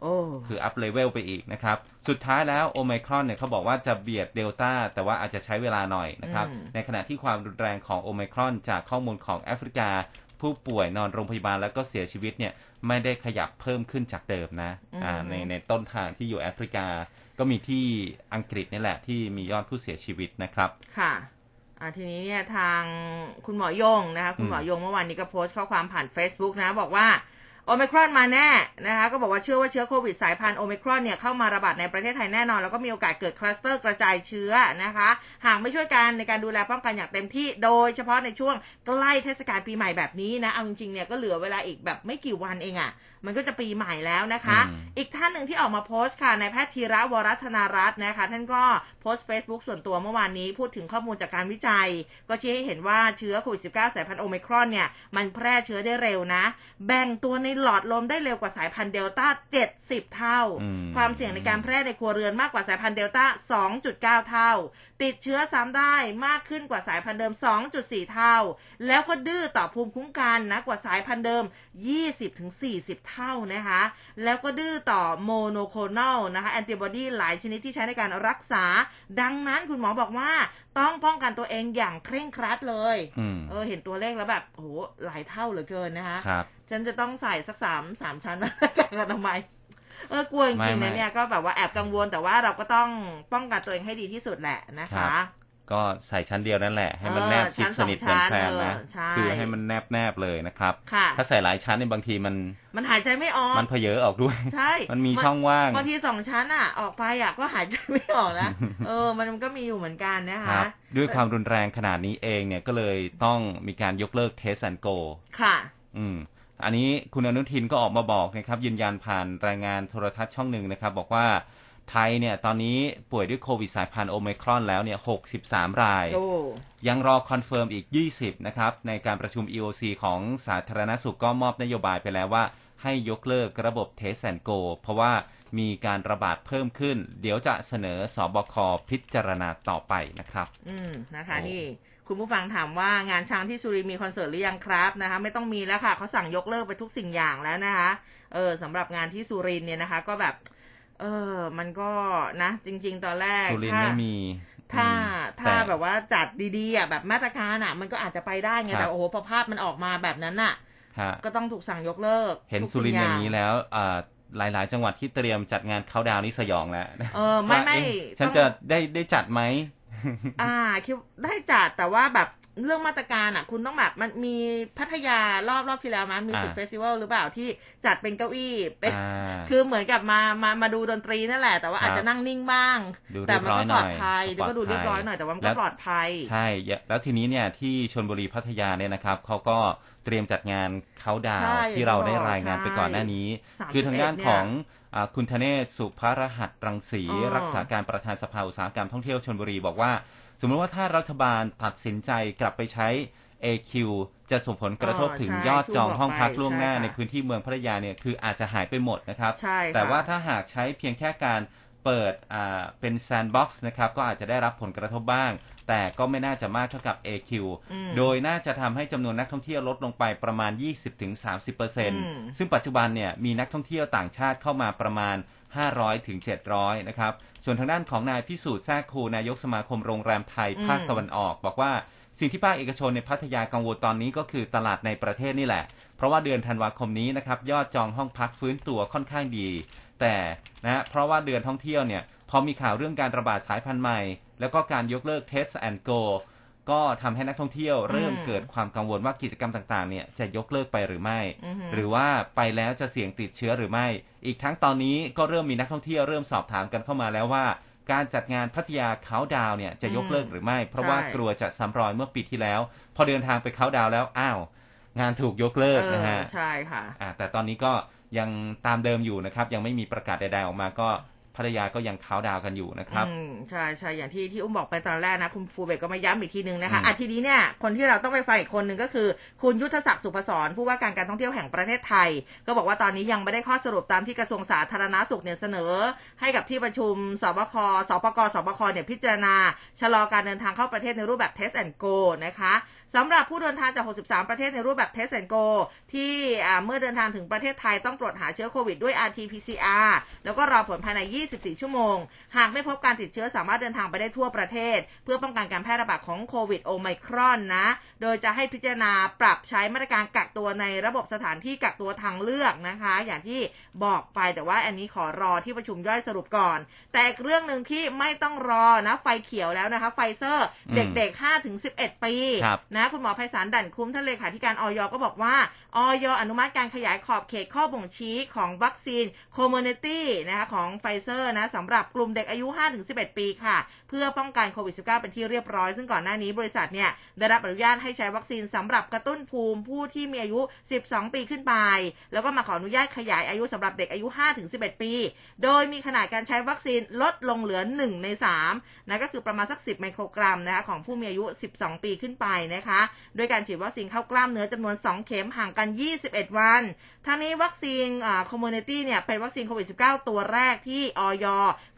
โอ้คือ up level ไปอีกนะครับ สุดท้ายแล้วโอไมครอนเนี่ยเขาบอกว่าจะเบียดเดลต้าแต่ว่าอาจจะใช้เวลาหน่อยนะครับอืมในขณะที่ความรุนแรงของโอไมครอนจากข้อมูลของแอฟริกา ผู้ป่วยนอนโรงพยาบาลแล้วก็เสียชีวิตเนี่ยไม่ได้ขยับเพิ่มขึ้นจากเดิมนะอ่าในในต้นทางที่อยู่แอฟริกา ก็มีที่อังกฤษนี่แหละที่มียอดผู้เสียชีวิตนะครับค่ะอ่าทีนี้เนี่ยทางคุณหมอยงนะคะคุณหมอยงเมื่อวานนี้ก็โพสต์ข้อความผ่าน Facebook นะบอกว่า โอมิครอนมาแน่นะคะก็บอกว่าเชื่อว่าเชื้อโควิดสายพันธุ์โอมิครอนเนี่ยเข้ามาระบาดในประเทศไทยแน่นอน แล้วก็มีโอกาสเกิดคลัสเตอร์กระจายเชื้อนะคะ หากไม่ช่วยกันในการดูแลป้องกันอย่างเต็มที่ โดยเฉพาะในช่วงใกล้เทศกาลปีใหม่แบบนี้นะเอาจริงๆเนี่ยก็เหลือเวลาอีกแบบไม่กี่วันเองอะ่ะมันก็จะปีใหม่แล้วนะคะอืมอีกท่านหนึ่งที่ออกมาโพสต์ค่ะนายแพทย์ธีระวรัธนารัตน์นะคะ ท่านก็โพสต์ Facebook ส่วนตัวเมื่อวานนี้พูดถึงข้อมูลจากการวิจัย ก็ชี้ให้เห็นว่าเชื้อโควิด -19 สายพันธุ์โอมิครอนเนี่ย มันแพร่เชื้อได้เร็วนะ แบ่งตัวในหลอดลมได้เร็วกว่าสายพันธุ์เดลต้า 70 เท่าอืมความเสี่ยงในการแพร่ในครัวเรือนมากกว่าสายพันธุ์เดลต้า 2.9 เท่า ติดเชื้อซ้ำได้มากขึ้นกว่าสายพันธุ์เดิม 2.4 เท่า แล้วก็ดื้อต่อภูมิคุ้มกันนะกว่าสายพันธุ์เดิม 20-40 เท่านะคะ แล้วก็ดื้อต่อโมโนโคลนอลนะคะแอนติบอดีหลายชนิดที่ใช้ในการรักษา ดังนั้นคุณหมอบอกว่าต้องป้องกันตัวเองอย่างเคร่งครัดเลยอืมเออเห็นตัวเลขแล้วแบบโอ้โหหลายเท่าเหลือเกินนะคะครับฉันจะต้องใส่สักสามสามชั้นหน้ากากอนามัย เออกลัวจไม่ริงๆไม่นะเนี่ยก็แบบว่าแอบกังวลแต่ว่าเราก็ต้องป้องกันตัวเองให้ดีที่สุดแหละนะครัคะบก็ใส่ชั้นเดียวนั่นแหละ ให้มันเออแนบชิดชั้นสนิทสองเหมือนแฟนชั้นนะเออใช่คือให้มันแนบแนบๆเลยนะครับค่ะถ้าใส่หลายชั้นเนี่ยบางทีมัน มันหายใจไม่ออก มันเพเยอออกด้วย ใช่ มันมีช่องว่างบางทีสองชั้นอะ ออกไปอะก็หายใจไม่ออกนะเออมันก็มีอยู่เหมือนกันนะคคะรับด้วยความรุนแรงขนาดนี้เองเนี่ยก็เลยต้องมีการยกเลิกเทสแอนโกค่ะ อืม อันนี้คุณอนุทินก็ออกมาบอกนะครับยืนยันผ่านรายงานโทรทัศน์ช่องหนึ่งนะครับ บอกว่าไทยเนี่ยตอนนี้ป่วยด้วยโควิดสายพันธุ์โอไมครอนแล้วเนี่ย 63 รายโอ้ยังรอ confirm อีก 20 นะครับ ในการประชุม EOC ของสาธารณสุขก็มอบนโยบายไปแล้วว่า ให้ยกเลิกระบบ Test and Go เพราะว่ามีการระบาดเพิ่มขึ้น เดี๋ยวจะเสนอศบคพิจารณาต่อไปนะครับ อืมนะคะโอ้นี่ คุณผู้ฟังถามว่างานช้างที่สุรินทร์มีคอนเสิร์ตหรือยังครับนะคะ ไม่ต้องมีแล้วค่ะเขาสั่งยกเลิกไปทุกสิ่งอย่างแล้วนะคะเออสำหรับงานที่สุรินทร์เนี่ยนะคะ ก็แบบ เออ มันก็นะ จริง ๆ ตอนแรกสุรินทร์ถ้าไม่มีถ้าอืมถ้าต่แบบว่าจัดดีๆอะแบบมาตรการอะ มันก็อาจจะไปได้ไงครับแต่โอ้โหพอภาพมันออกมาแบบนั้นอะฮะก็ต้องถูกสั่งยกเลิก เห็นทุกสุรินทร์อย่างนี้สิ่แล้วอ่าหลาย ๆ จังหวัดที่เตรียมจัดงานเขาน์ดาวน์นี่สยองแล้ว เออ ไม่ว่าไม่เอ๊ะฉันต้องจะได้ได้จัดไหม อ่าคิดได้จัดแต่ว่าแบบเรื่องมาตรการอะ คุณต้องแบบมันมีพัทยารอบรอบที่แล้วมั้ยมิวสิกอ่าเฟสติวัลหรือเปล่าที่จัดเป็นเก้าอี้เป็นอ่าคือเหมือนกับมามามาดูดนตรีนั่นแหละ แต่ว่าครับอาจจะนั่งนิ่งบ้างดูแต่มัก็เรียบร้อยปลอดภัยหน่อยเดี๋ยวก็ดูปลอดภัยเรียบร้อยหน่อยแต่ว่ามันแล้ก็วปลอดภัย ใช่ แล้วทีนี้เนี่ยที่ชนบุรีพัทยาเนี่ยนะครับเขาก็เตรียมจัดงานเขาน์ดาวน์ใช่ที่เราได้อย่างที่บอกรายงานไปใช่ก่อนหน้านี้31คือทางด้านเนี่ยของอา คุณธเนศสุภรหัสรังสี อ๋อ รักษาการประธานสภาอุตสาหกรรมท่องเที่ยวชนบุรีบอกว่า สมมติว่าถ้ารัฐบาลตัดสินใจกลับไปใช้ AQ จะส่งผลกระทบอ๋อถึงใช่ยอดจองที่บอกห้องพักไปล่วงหน้าใช่ค่ะในพื้นที่เมืองพัทยาเนี่ยคืออาจจะหายไปหมดนะครับ ใช่ค่ะ แต่ว่าถ้าหากใช้เพียงแค่การ เปิดอ่าเป็น sandbox นะครับก็อาจจะได้รับผลกระทบบ้าง แต่ก็ไม่น่าจะมากเท่ากับ AQ อืมโดยน่าจะทำให้จำนวนนักท่องเที่ยวลดลงไปประมาณม20-30%ซึ่งปัจจุบันเนี่ยมีนักท่องเที่ยวต่างชาติเข้ามาประมาณ 500-700 นะครับ ส่วนทางด้านของนายพิสูจน์แทรกคูนายกสมาคมโรงแรมไทยอืมภาคตะวันออก บอกว่าสิ่งที่ภาคเอกชนในพัทยากังวลตอนนี้ก็คือตลาดในประเทศนี่แหละ เพราะว่าเดือนธันวาคมนี้นะครับยอดจองห้องพักฟื้นตัวค่อนข้างดี แต่นะเพราะว่าเดือนท่องเที่ยวเนี่ยพอมีข่าวเรื่องการระบาดสายพันธุ์ใหม่ แล้วก็การยกเลิก Test and Go ก็ทำให้นักท่องเที่ยวเริ่มอืมเกิดความกังวลว่ากิจกรรมต่างๆ เนี่ยจะยกเลิกไปหรือไม่อือฮึหรือว่าไปแล้วจะเสี่ยงติดเชื้อหรือไม่ อีกทั้งตอนนี้ก็เริ่มมีนักท่องเที่ยวเริ่มสอบถามกันเข้ามาแล้วว่า การจัดงานพัทยาเขาน์ดาวน์เนี่ยจะยกเลิกหรือไม่ เพราะว่าใช่กลัวจะซ้ำรอยเมื่อปีที่แล้ว พอเดินทางไปเขาน์ดาวน์แล้วอ้าวงานถูกยกเลิกนะฮะเออใช่ค่ะอ่าแต่ตอนนี้ก็ ยังตามเดิมอยู่นะครับ ยังไม่มีประกาศใดๆออกมาก็พัทยาก็ยังเขาน์ดาวน์กันอยู่นะครับอืมใช่ใช่อย่างที่ที่อุ้มบอกไปตอนแรกนะคุณฟูเบกก็มาย้ำอีกทีนึงนะคะอืมอะทีนี้เนี่ยคนที่เราต้องไปฟังอีกคนหนึ่งก็คือ คุณยุทธศักดิ์สุพศรผู้ว่าการการท่องเที่ยวแห่งประเทศไทย ก็บอกว่าตอนนี้ยังไม่ได้ข้อสรุปตามที่กระทรวงสาธารณาสุขเนี่ยเสนอ ให้กับที่ประชุมสบคสปกสบคเนี่ยพิจารณาชะลอการเดินทางเข้าประเทศในรูปแบบ Test and Go นะคะ สำหรับผู้เดินทางจาก 63 ประเทศในรูปแบบ Test and Go ที่เมื่อเดินทางถึงประเทศไทยต้องตรวจหาเชื้อโควิดด้วย RT-PCR แล้วก็รอผลภายใน 24 ชั่วโมง หากไม่พบการติดเชื้อสามารถเดินทางไปได้ทั่วประเทศ เพื่อป้องกันการแพร่ระบาดของโควิดโอไมครอนนะ โดยจะให้พิจารณาปรับใช้มาตรการกักตัวในระบบสถานที่กักตัวทางเลือกนะคะ อย่างที่บอกไปแต่ว่าอันนี้ขอรอที่ประชุมย่อยสรุปก่อน แต่อีกเรื่องหนึ่งที่ไม่ต้องรอนะไฟเขียวแล้วนะคะไฟเซอร์เด็กๆ5-11 ปีครับนะคุณหมอไพศาลดั่นคุ้มท่านเลขาธิการออยก็บอกว่าอยอนุมัติการขยายขอบเขตข้อบ่งชี้ของวัคซีน Comirnaty นะคะของไฟเซอร์นะสำหรับกลุ่มเด็กอายุ 5-11 ปีค่ะ เพื่อป้องกันโควิด -19 เป็นที่เรียบร้อย ซึ่งก่อนหน้านี้บริษัทเนี่ยได้รับอนุญาตให้ใช้วัคซีนสำหรับกระตุ้นภูมิผู้ที่มีอายุ 12 ปีขึ้นไป แล้วก็มาขออนุญาตขยายอายุสำหรับเด็กอายุ 5-11 ปี โดยมีขนาดการใช้วัคซีนลดลงเหลือ 1 ใน3นะก็คือประมาณสัก 10 ไมโครกรัมนะคะของผู้มีอายุ 12 ปีขึ้นไปนะคะนะคะด้วยการฉีดวัคซีนเข้ากล้ามเนื้อจำนวน 2 เข็มห่างกัน 21 วันทั้งนี้วัคซีน Comirnaty เนี่ยเป็นวัคซีนโควิด -19 ตัวแรกที่อย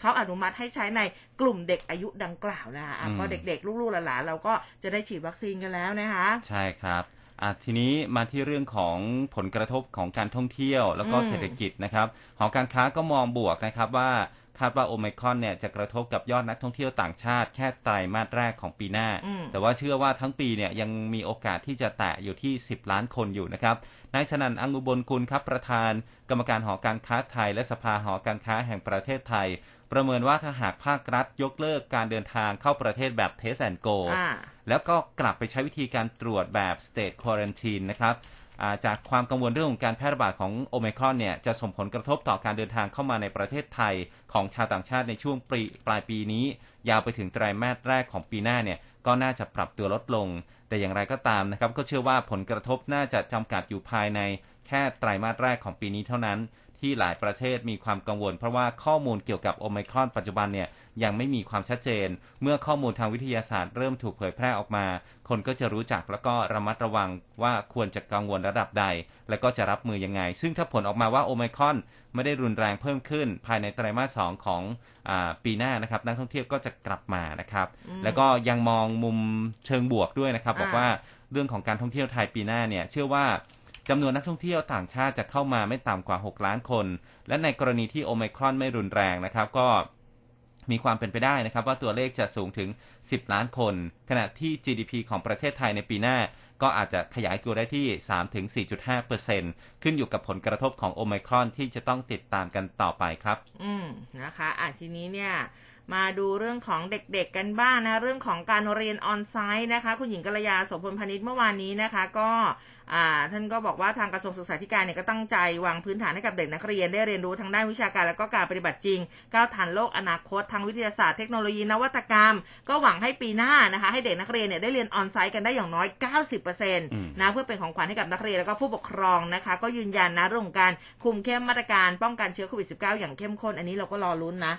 เขาอนุมัติให้ใช้ใน กลุ่มเด็กอายุดังกล่าวนะคะอะอืมก็เด็กๆ ลูกๆหลานๆเราก็จะได้ฉีดวัคซีนกันแล้วนะคะ ใช่ครับอะทีนี้มาที่เรื่องของผลกระทบของการท่องเที่ยวแล้วก็อืม เศรษฐกิจนะครับ หอการค้าก็มองบวกนะครับว่าคาดว่าโอไมครอนเนี่ยจะกระทบกับยอดนักท่องเที่ยวต่างชาติแค่ไตรมาสแรกของปีหน้า อืม แต่ว่าเชื่อว่าทั้งปีเนี่ยยังมีโอกาสที่จะแตะอยู่ที่ 10 ล้านคนอยู่นะครับ นายสนันอังอุบลกุลครับประธาน กรรมการหอการค้าไทย และสภาหอการค้าแห่งประเทศไทย ประเมินว่าถ้าหากภาครัฐยกเลิกการเดินทางเข้าประเทศแบบเทสแอนโกอ่าแล้วก็กลับไปใช้วิธีการตรวจแบบ state quarantine นะครับอ่าจากความกังวลเรื่องของการแพร่ระบาดของโอ i ครอนเนี่ยจะส่งผลกระทบต่อการเดินทางเข้ามาในประเทศไทยของชาวต่างชาติในช่วงปลีปลายปีนี้ ยาวไปถึงไตรมาสแรกของปีหน้าเนี่ยก็น่าจะปรับตัวลดลง แต่อย่างไรก็ตามนะครับก็เชื่อว่าผลกระทบน่าจะจำกัดอยู่ภายในแค่ไตรมาสแรกของปีนี้เท่านั้น ที่หลายประเทศมีความกังวล เพราะว่าข้อมูลเกี่ยวกับโอไมครอนปัจจุบันเนี่ยยังไม่มีความชัดเจน เมื่อข้อมูลทางวิทยาศาสตร์เริ่มถูกเผยแพร่ออกมา คนก็จะรู้จักแล้วก็ระมัดระวังว่าควรจะกังวลระดับใด และก็จะรับมือยังไง ซึ่งถ้าผลออกมาว่าโอไมครอนไม่ได้รุนแรงเพิ่มขึ้น ภายในไตรมาสสองของอาปีหน้านะครับนักท่องเที่ยวก็จะกลับมานะครับอืมแล้วก็ยังมองมุมเชิงบวกด้วยนะครับ บอกอ่าว่าเรื่องของการท่องเที่ยวไทยปีหน้าเนี่ยเชื่อว่า จำนวนนักท่องเที่ยวต่างชาติจะเข้ามาไม่ต่ำกว่า 6 ล้านคน และในกรณีที่โอไมครอนไม่รุนแรงนะครับ ก็มีความเป็นไปได้นะครับ ว่าตัวเลขจะสูงถึง 10 ล้านคน ขณะที่ GDP ของประเทศไทยในปีหน้า ก็อาจจะขยายตัวได้ที่ 3-4.5%ขึ้นอยู่กับผลกระทบของโอไมครอนที่จะต้องติดตามกันต่อไปครับ อืมนะคะอะทีนี้เนี่ยมาดูเรื่องของเด็กๆกันบ้างนะ เรื่องของการเรียนออนไซต์นะคะ คุณหญิงกัลยาโสพลพนิชเมื่อวานนี้นะคะ ก็ ท่านก็บอกว่าทางกระทรวงศึกษาธิการเนี่ยก็ตั้งใจวางพื้นฐานให้กับเด็กนักเรียนได้เรียนรู้ทั้งด้านวิชาการและก็การปฏิบัติจริง ก้าวทันโลกอนาคตทางวิทยาศาสตร์เทคโนโลยีนวัตกรรม ก็หวังให้ปีหน้านะคะ ให้เด็กนักเรียนเนี่ยได้เรียนออนไซต์กันได้อย่างน้อย 90%นอืมะเพื่อเป็นของขวัญให้กับนักเรียนแล้วก็ผู้ปกครองนะคะ ก็ยืนยันนะเรื่องของการคุมเข้มมาตรการป้องกันเชื้อโควิด -19 อย่างเข้มข้นอันนี้เราก็รอลุ้นนะ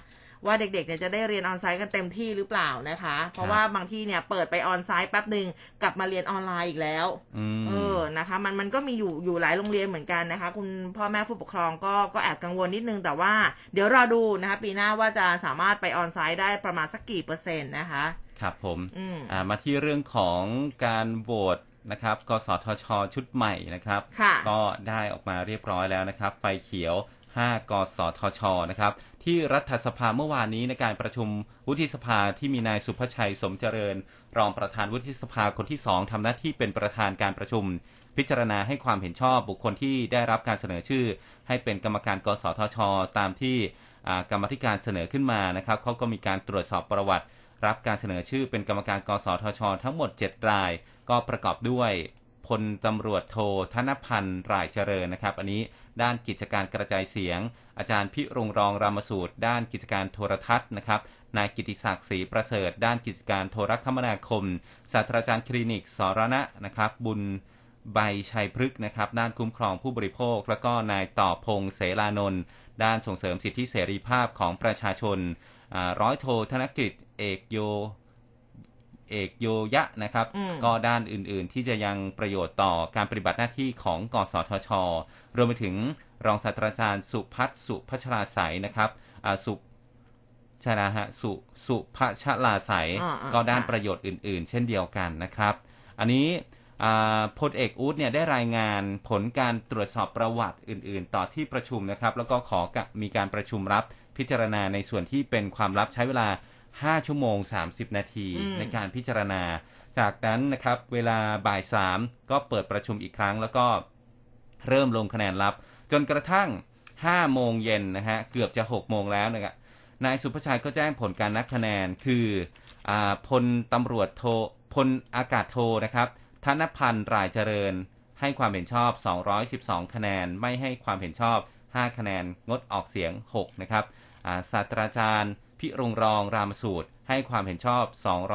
ว่าเด็กๆเนี่ยจะได้เรียนออนไซต์กันเต็มที่หรือเปล่านะคะ เพราะว่าบางที่เนี่ยเปิดไปออนไซต์แป๊บหนึ่งกลับมาเรียนออนไลน์อีกแล้วอืมเออนะคะ มันมันก็มีอยู่อยู่หลายโรงเรียนเหมือนกันนะคะ คุณพ่อแม่ผู้ปกครองก็ก็แอบกังวลนิดนึงแต่ว่าเดี๋ยวรอดูนะคะ ปีหน้าว่าจะสามารถไปออนไซต์ได้ประมาณสักกี่เปอร์เซ็นต์นะคะครับผมอืมอ่ามาที่เรื่องของการโหวตนะครับ กสทช ชุดใหม่นะครับค่ะก็ได้ออกมาเรียบร้อยแล้วนะครับ ไฟเขียว 5 กสทช นะครับ ที่รัฐสภาเมื่อวานนี้ในการประชุมวุฒิสภาที่มีนายสุภชัยสมเจริญ รองประธานวุฒิสภาคนที่สองทำหน้าที่เป็นประธานการประชุม พิจารณาให้ความเห็นชอบบุคคลที่ได้รับการเสนอชื่อ ให้เป็นกรรมการกสทช ตามที่กรรมธิการเสนอขึ้นมานะครับเขาก็มีการตรวจสอบประวัติ รับการเสนอชื่อเป็นกรรมการกสทช ทั้งหมด 7 ราย ก็ประกอบด้วยพลตำรวจโทธนพันธ์รายเจริญนะครับ อันนี้ ด้านกิจการกระจายเสียง อาจารย์พิรงรองรามสูตร ด้านกิจการโทรทัศน์นะครับ นายกิติศักดิ์ศรีประเสริฐ ด้านกิจการโทรคมนาคม ศาสตราจารย์คลินิกสรณะนะครับ บุญใบชัยพฤกษ์นะครับ ด้านคุ้มครองผู้บริโภค แล้วก็นายต่อพงเสรานนท์ด้านส่งเสริมสิทธิเสรีภาพของประชาชน ร้อยโทธนกฤษเอกโย เอกโยยะนะครับอืมก็ด้านอื่นๆ ที่จะยังประโยชน์ต่อการปฏิบัติหน้าที่ของกสทช รวมไปถึงรองศาสตราจารย์สุพัฒน์สุพัชราใสยนะครับอ่าสุชนะฮะสุสุพัชราใสยอ่าๆก็ด้านค่ะประโยชน์อื่น ๆ เช่นเดียวกันนะครับ อันนี้อ่าพลเอกอู๊ดเนี่ยได้รายงานผลการตรวจสอบประวัติอื่น ๆ ต่อที่ประชุมนะครับ แล้วก็ขอกะมีการประชุมรับพิจารณาในส่วนที่เป็นความลับใช้เวลา 5 ชั่วโมง 30 นาทีอืมในการพิจารณา จากนั้นนะครับเวลาบ่ายสามก็เปิดประชุมอีกครั้ง แล้วก็เริ่มลงคะแนนลับ จนกระทั่ง 5 โมงเย็นนะฮะเกือบจะ 6 โมงแล้วนะครับนายสุภชัยก็แจ้งผลการนับคะแนนคืออาพลตำรวจโทพลอากาศโทนะครับธนพันธ์รายเจริญ ให้ความเห็นชอบ 212 คะแนน ไม่ให้ความเห็นชอบ 5 คะแนน งดออกเสียง 6 นะครับอ่าศาสตราจารย์ พิรงรองรามสูตร ให้ความเห็นชอบ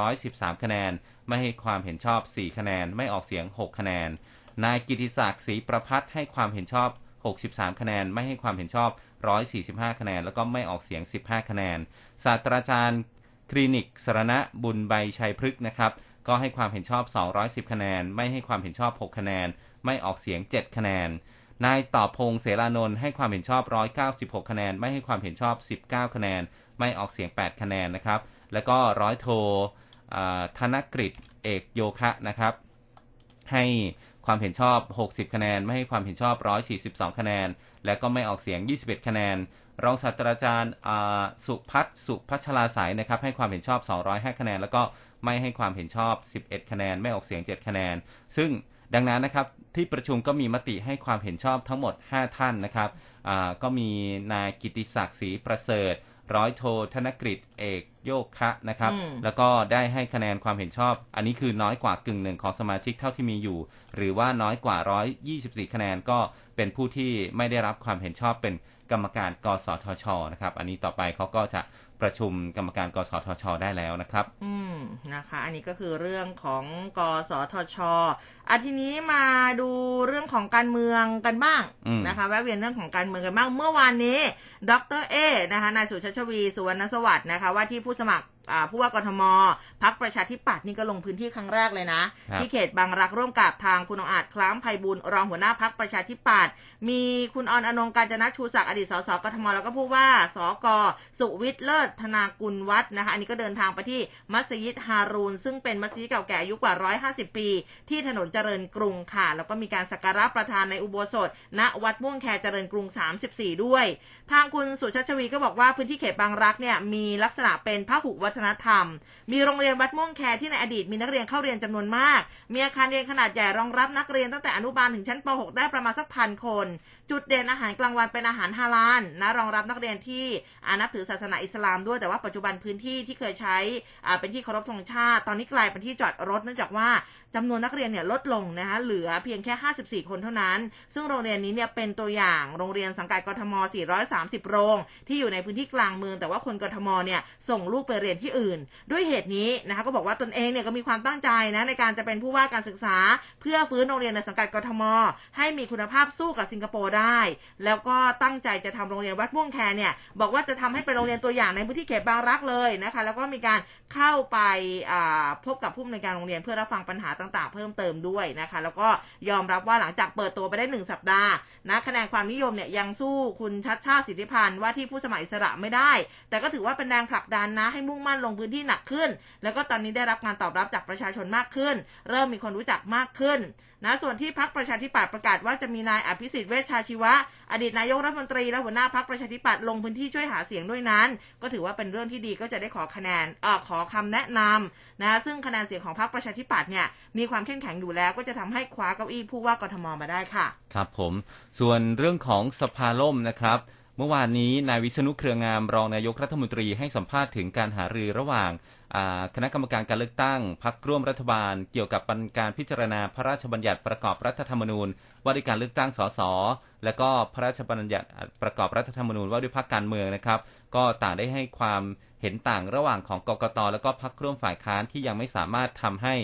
213 คะแนน ไม่ให้ความเห็นชอบ 4 คะแนน ไม่ออกเสียง 6 คะแนน นายกิติศักดิ์ศรีประพัฒน์ให้ความเห็นชอบ 63 คะแนน ไม่ให้ความเห็นชอบ 145 คะแนน แล้วก็ไม่ออกเสียง 15 คะแนน ศาสตราจารย์คลินิกสรณะบุญใบชัยพฤกษ์นะครับ ก็ให้ความเห็นชอบ 210 คะแนน ไม่ให้ความเห็นชอบ 6 คะแนน ไม่ออกเสียง 7 คะแนน นายต่อพงเสรานนท์ให้ความเห็นชอบ 196 คะแนน ไม่ให้ความเห็นชอบ 19 คะแนน ไม่ออกเสียง 8 คะแนนนะครับ แล้วก็ร้อยโทธนกฤษเอกโยคะนะครับ ให้ความเห็นชอบ 60 คะแนน ไม่ให้ความเห็นชอบ 142 คะแนน และก็ไม่ออกเสียง 21 คะแนน รองศาสตราจารย์สุพัฒสุพัชลาสายนะครับ ให้ความเห็นชอบ 205 คะแนน แล้วก็ไม่ให้ความเห็นชอบ 11 คะแนน ไม่ออกเสียง 7 คะแนน ซึ่ง ดังนั้นนะครับที่ประชุมก็มีมติให้ความเห็นชอบทั้งหมด 5 ท่านนะครับอ่าก็มีนายกิติศักดิ์ศรีประเสริฐ ร้อยโทธนกฤษเอกโยคะนะครับอืมแล้วก็ได้ให้คะแนนความเห็นชอบ อันนี้คือน้อยกว่ากึ่งหนึ่งของสมาชิกเท่าที่มีอยู่ หรือว่าน้อยกว่า 124 คะแนนก็เป็นผู้ที่ไม่ได้รับความเห็นชอบเป็นกรรมการกสทชนะครับ อันนี้ต่อไปเขาก็จะประชุมกรรมการกสทช ได้แล้วนะครับ อืมนะคะ อันนี้ก็คือเรื่องของกสทช อะทีนี้มาดูเรื่องของการเมืองกันบ้างอืมนะคะแวะเวียนเรื่องของการเมืองกันบ้าง เมื่อวานนี้ ดรเอนะคะนายสุชาชวีสุวรรณสวัสดิ์นะคะว่าที่ผู้สมัครอ่าผู้ว่ากทมพักประชาธิปัตย์นี่ก็ลงพื้นที่ครั้งแรกเลยนะครับที่เขตบางรักร่วมกับทางคุณองอาจคล้ามไพบูลย์รองหัวหน้าพักประชาธิปัตย์มีคุณออนอนงการจนะชูศักดิ์อดีตสสกทมแล้วก็ผู้ว่าสกสุวิทย์เลิศธนากุลวัฒน์นะคะอันนี้ก็เดินทางไปที่มัสยิดฮารูนซึ่งเป็นมัสยิดเก่าแก่อายุกว่า 150 ปี ที่ถนนเจริญกรุงค่ะ แล้วก็มีการสักการะประธานในอุโบสถ ณ วัดม่วงแคเจริญกรุง 34 ด้วย ทางคุณสุชาชวีก็บอกว่าพื้นที่เขตบางรักเนี่ยมีลักษณะเป็นพหุวัฒนธรรม มีโรงเรียนวัดม่วงแคที่ในอดีตมีนักเรียนเข้าเรียนจำนวนมาก มีอาคารเรียนขนาดใหญ่รองรับนักเรียนตั้งแต่อนุบาลถึงชั้นป .6 ได้ประมาณสักพันคน จุดเด่นอาหารกลางวันเป็นอาหารฮาลาลนะรองรับนักเรียนที่อานับถือศาสนาอิสลามด้วยแต่ว่าปัจจุบันพื้นที่ที่เคยใช้อ่าเป็นที่เคารพธงชาติ ตอนนี้กลายเป็นที่จอดรถเนื่องจากว่า จำนวนนักเรียนเนี่ยลดลงนะคะเหลือเพียงแค่ 54 คนเท่านั้น ซึ่งโรงเรียนนี้เนี่ยเป็นตัวอย่างโรงเรียนสังกัดกทม 430 โรง ที่อยู่ในพื้นที่กลางเมือง แต่ว่าคนกทมเนี่ยส่งลูกไปเรียนที่อื่น ด้วยเหตุนี้นะคะก็บอกว่าตนเองเนี่ยก็มีความตั้งใจนะในการจะเป็นผู้ว่าการศึกษา เพื่อฟื้นโรงเรียนในสังกัดกทม ให้มีคุณภาพสู้กับสิงคโปร์ได้ แล้วก็ตั้งใจจะทำโรงเรียนวัดม่วงแคเนี่ยบอกว่าจะทำให้เป็นโรงเรียนตัวอย่างในพื้นที่เขตบางรักเลยนะคะแล้วก็มีการเข้าไปพบกับผู้อำนวยการโรงเรียนเพื่อรับฟังปัญหาต่างๆ เพิ่มเติมด้วยนะคะ แล้วก็ยอมรับว่าหลังจากเปิดตัวไปได้หนึ่งสัปดาห์นะคะแนนความนิยมเนี่ยยังสู้คุณชัดชาติสิทธิพันธ์ว่าที่ผู้สมัครอิสระไม่ได้ แต่ก็ถือว่าเป็นแรงผลักดันนะให้มุ่งมั่นลงพื้นที่หนักขึ้น แล้วก็ตอนนี้ได้รับการตอบรับจากประชาชนมากขึ้น เริ่มมีคนรู้จักมากขึ้น นะส่วนที่พักประชาธิปัตย์ประกาศว่าจะมีนายอภิสิทธิ์เวชชาชีวะ อดีตนายกรัฐมนตรีและหัวหน้าพักประชาธิปัตย์ลงพื้นที่ช่วยหาเสียงด้วยนั้น ก็ถือว่าเป็นเรื่องที่ดีก็จะได้ขอคะแนนเอ่อขอคำแนะนำนะซึ่งคะแนนเสียงของพรรคประชาธิปัตย์เนี่ยมีความเข้มแข็งอยู่แล้ว ก็จะทำให้คว้าเก้าอี้ผู้ว่ากทมมาได้ค่ะ ครับผม ส่วนเรื่องของสภาล่มนะครับเมื่อวานนี้นายวิษณุเครืองามรองนายกรัฐมนตรีให้สัมภาษณ์ถึงการหารือระหว่าง คณะกรรมการการเลือกตั้งพักร่วมรัฐบาล เกี่ยวกับการพิจารณาพระราชบัญญัติประกอบรัฐธรรมนูญ ว่าด้วยการเลือกตั้งสสและก็พระราชบัญญัติประกอบรัฐธรรมนูญว่าด้วยพรรคการเมืองนะครับ ก็ต่างได้ให้ความเห็นต่างระหว่างของกกตและก็พรรคร่วมฝ่ายค้านที่ยังไม่สามารถทำให้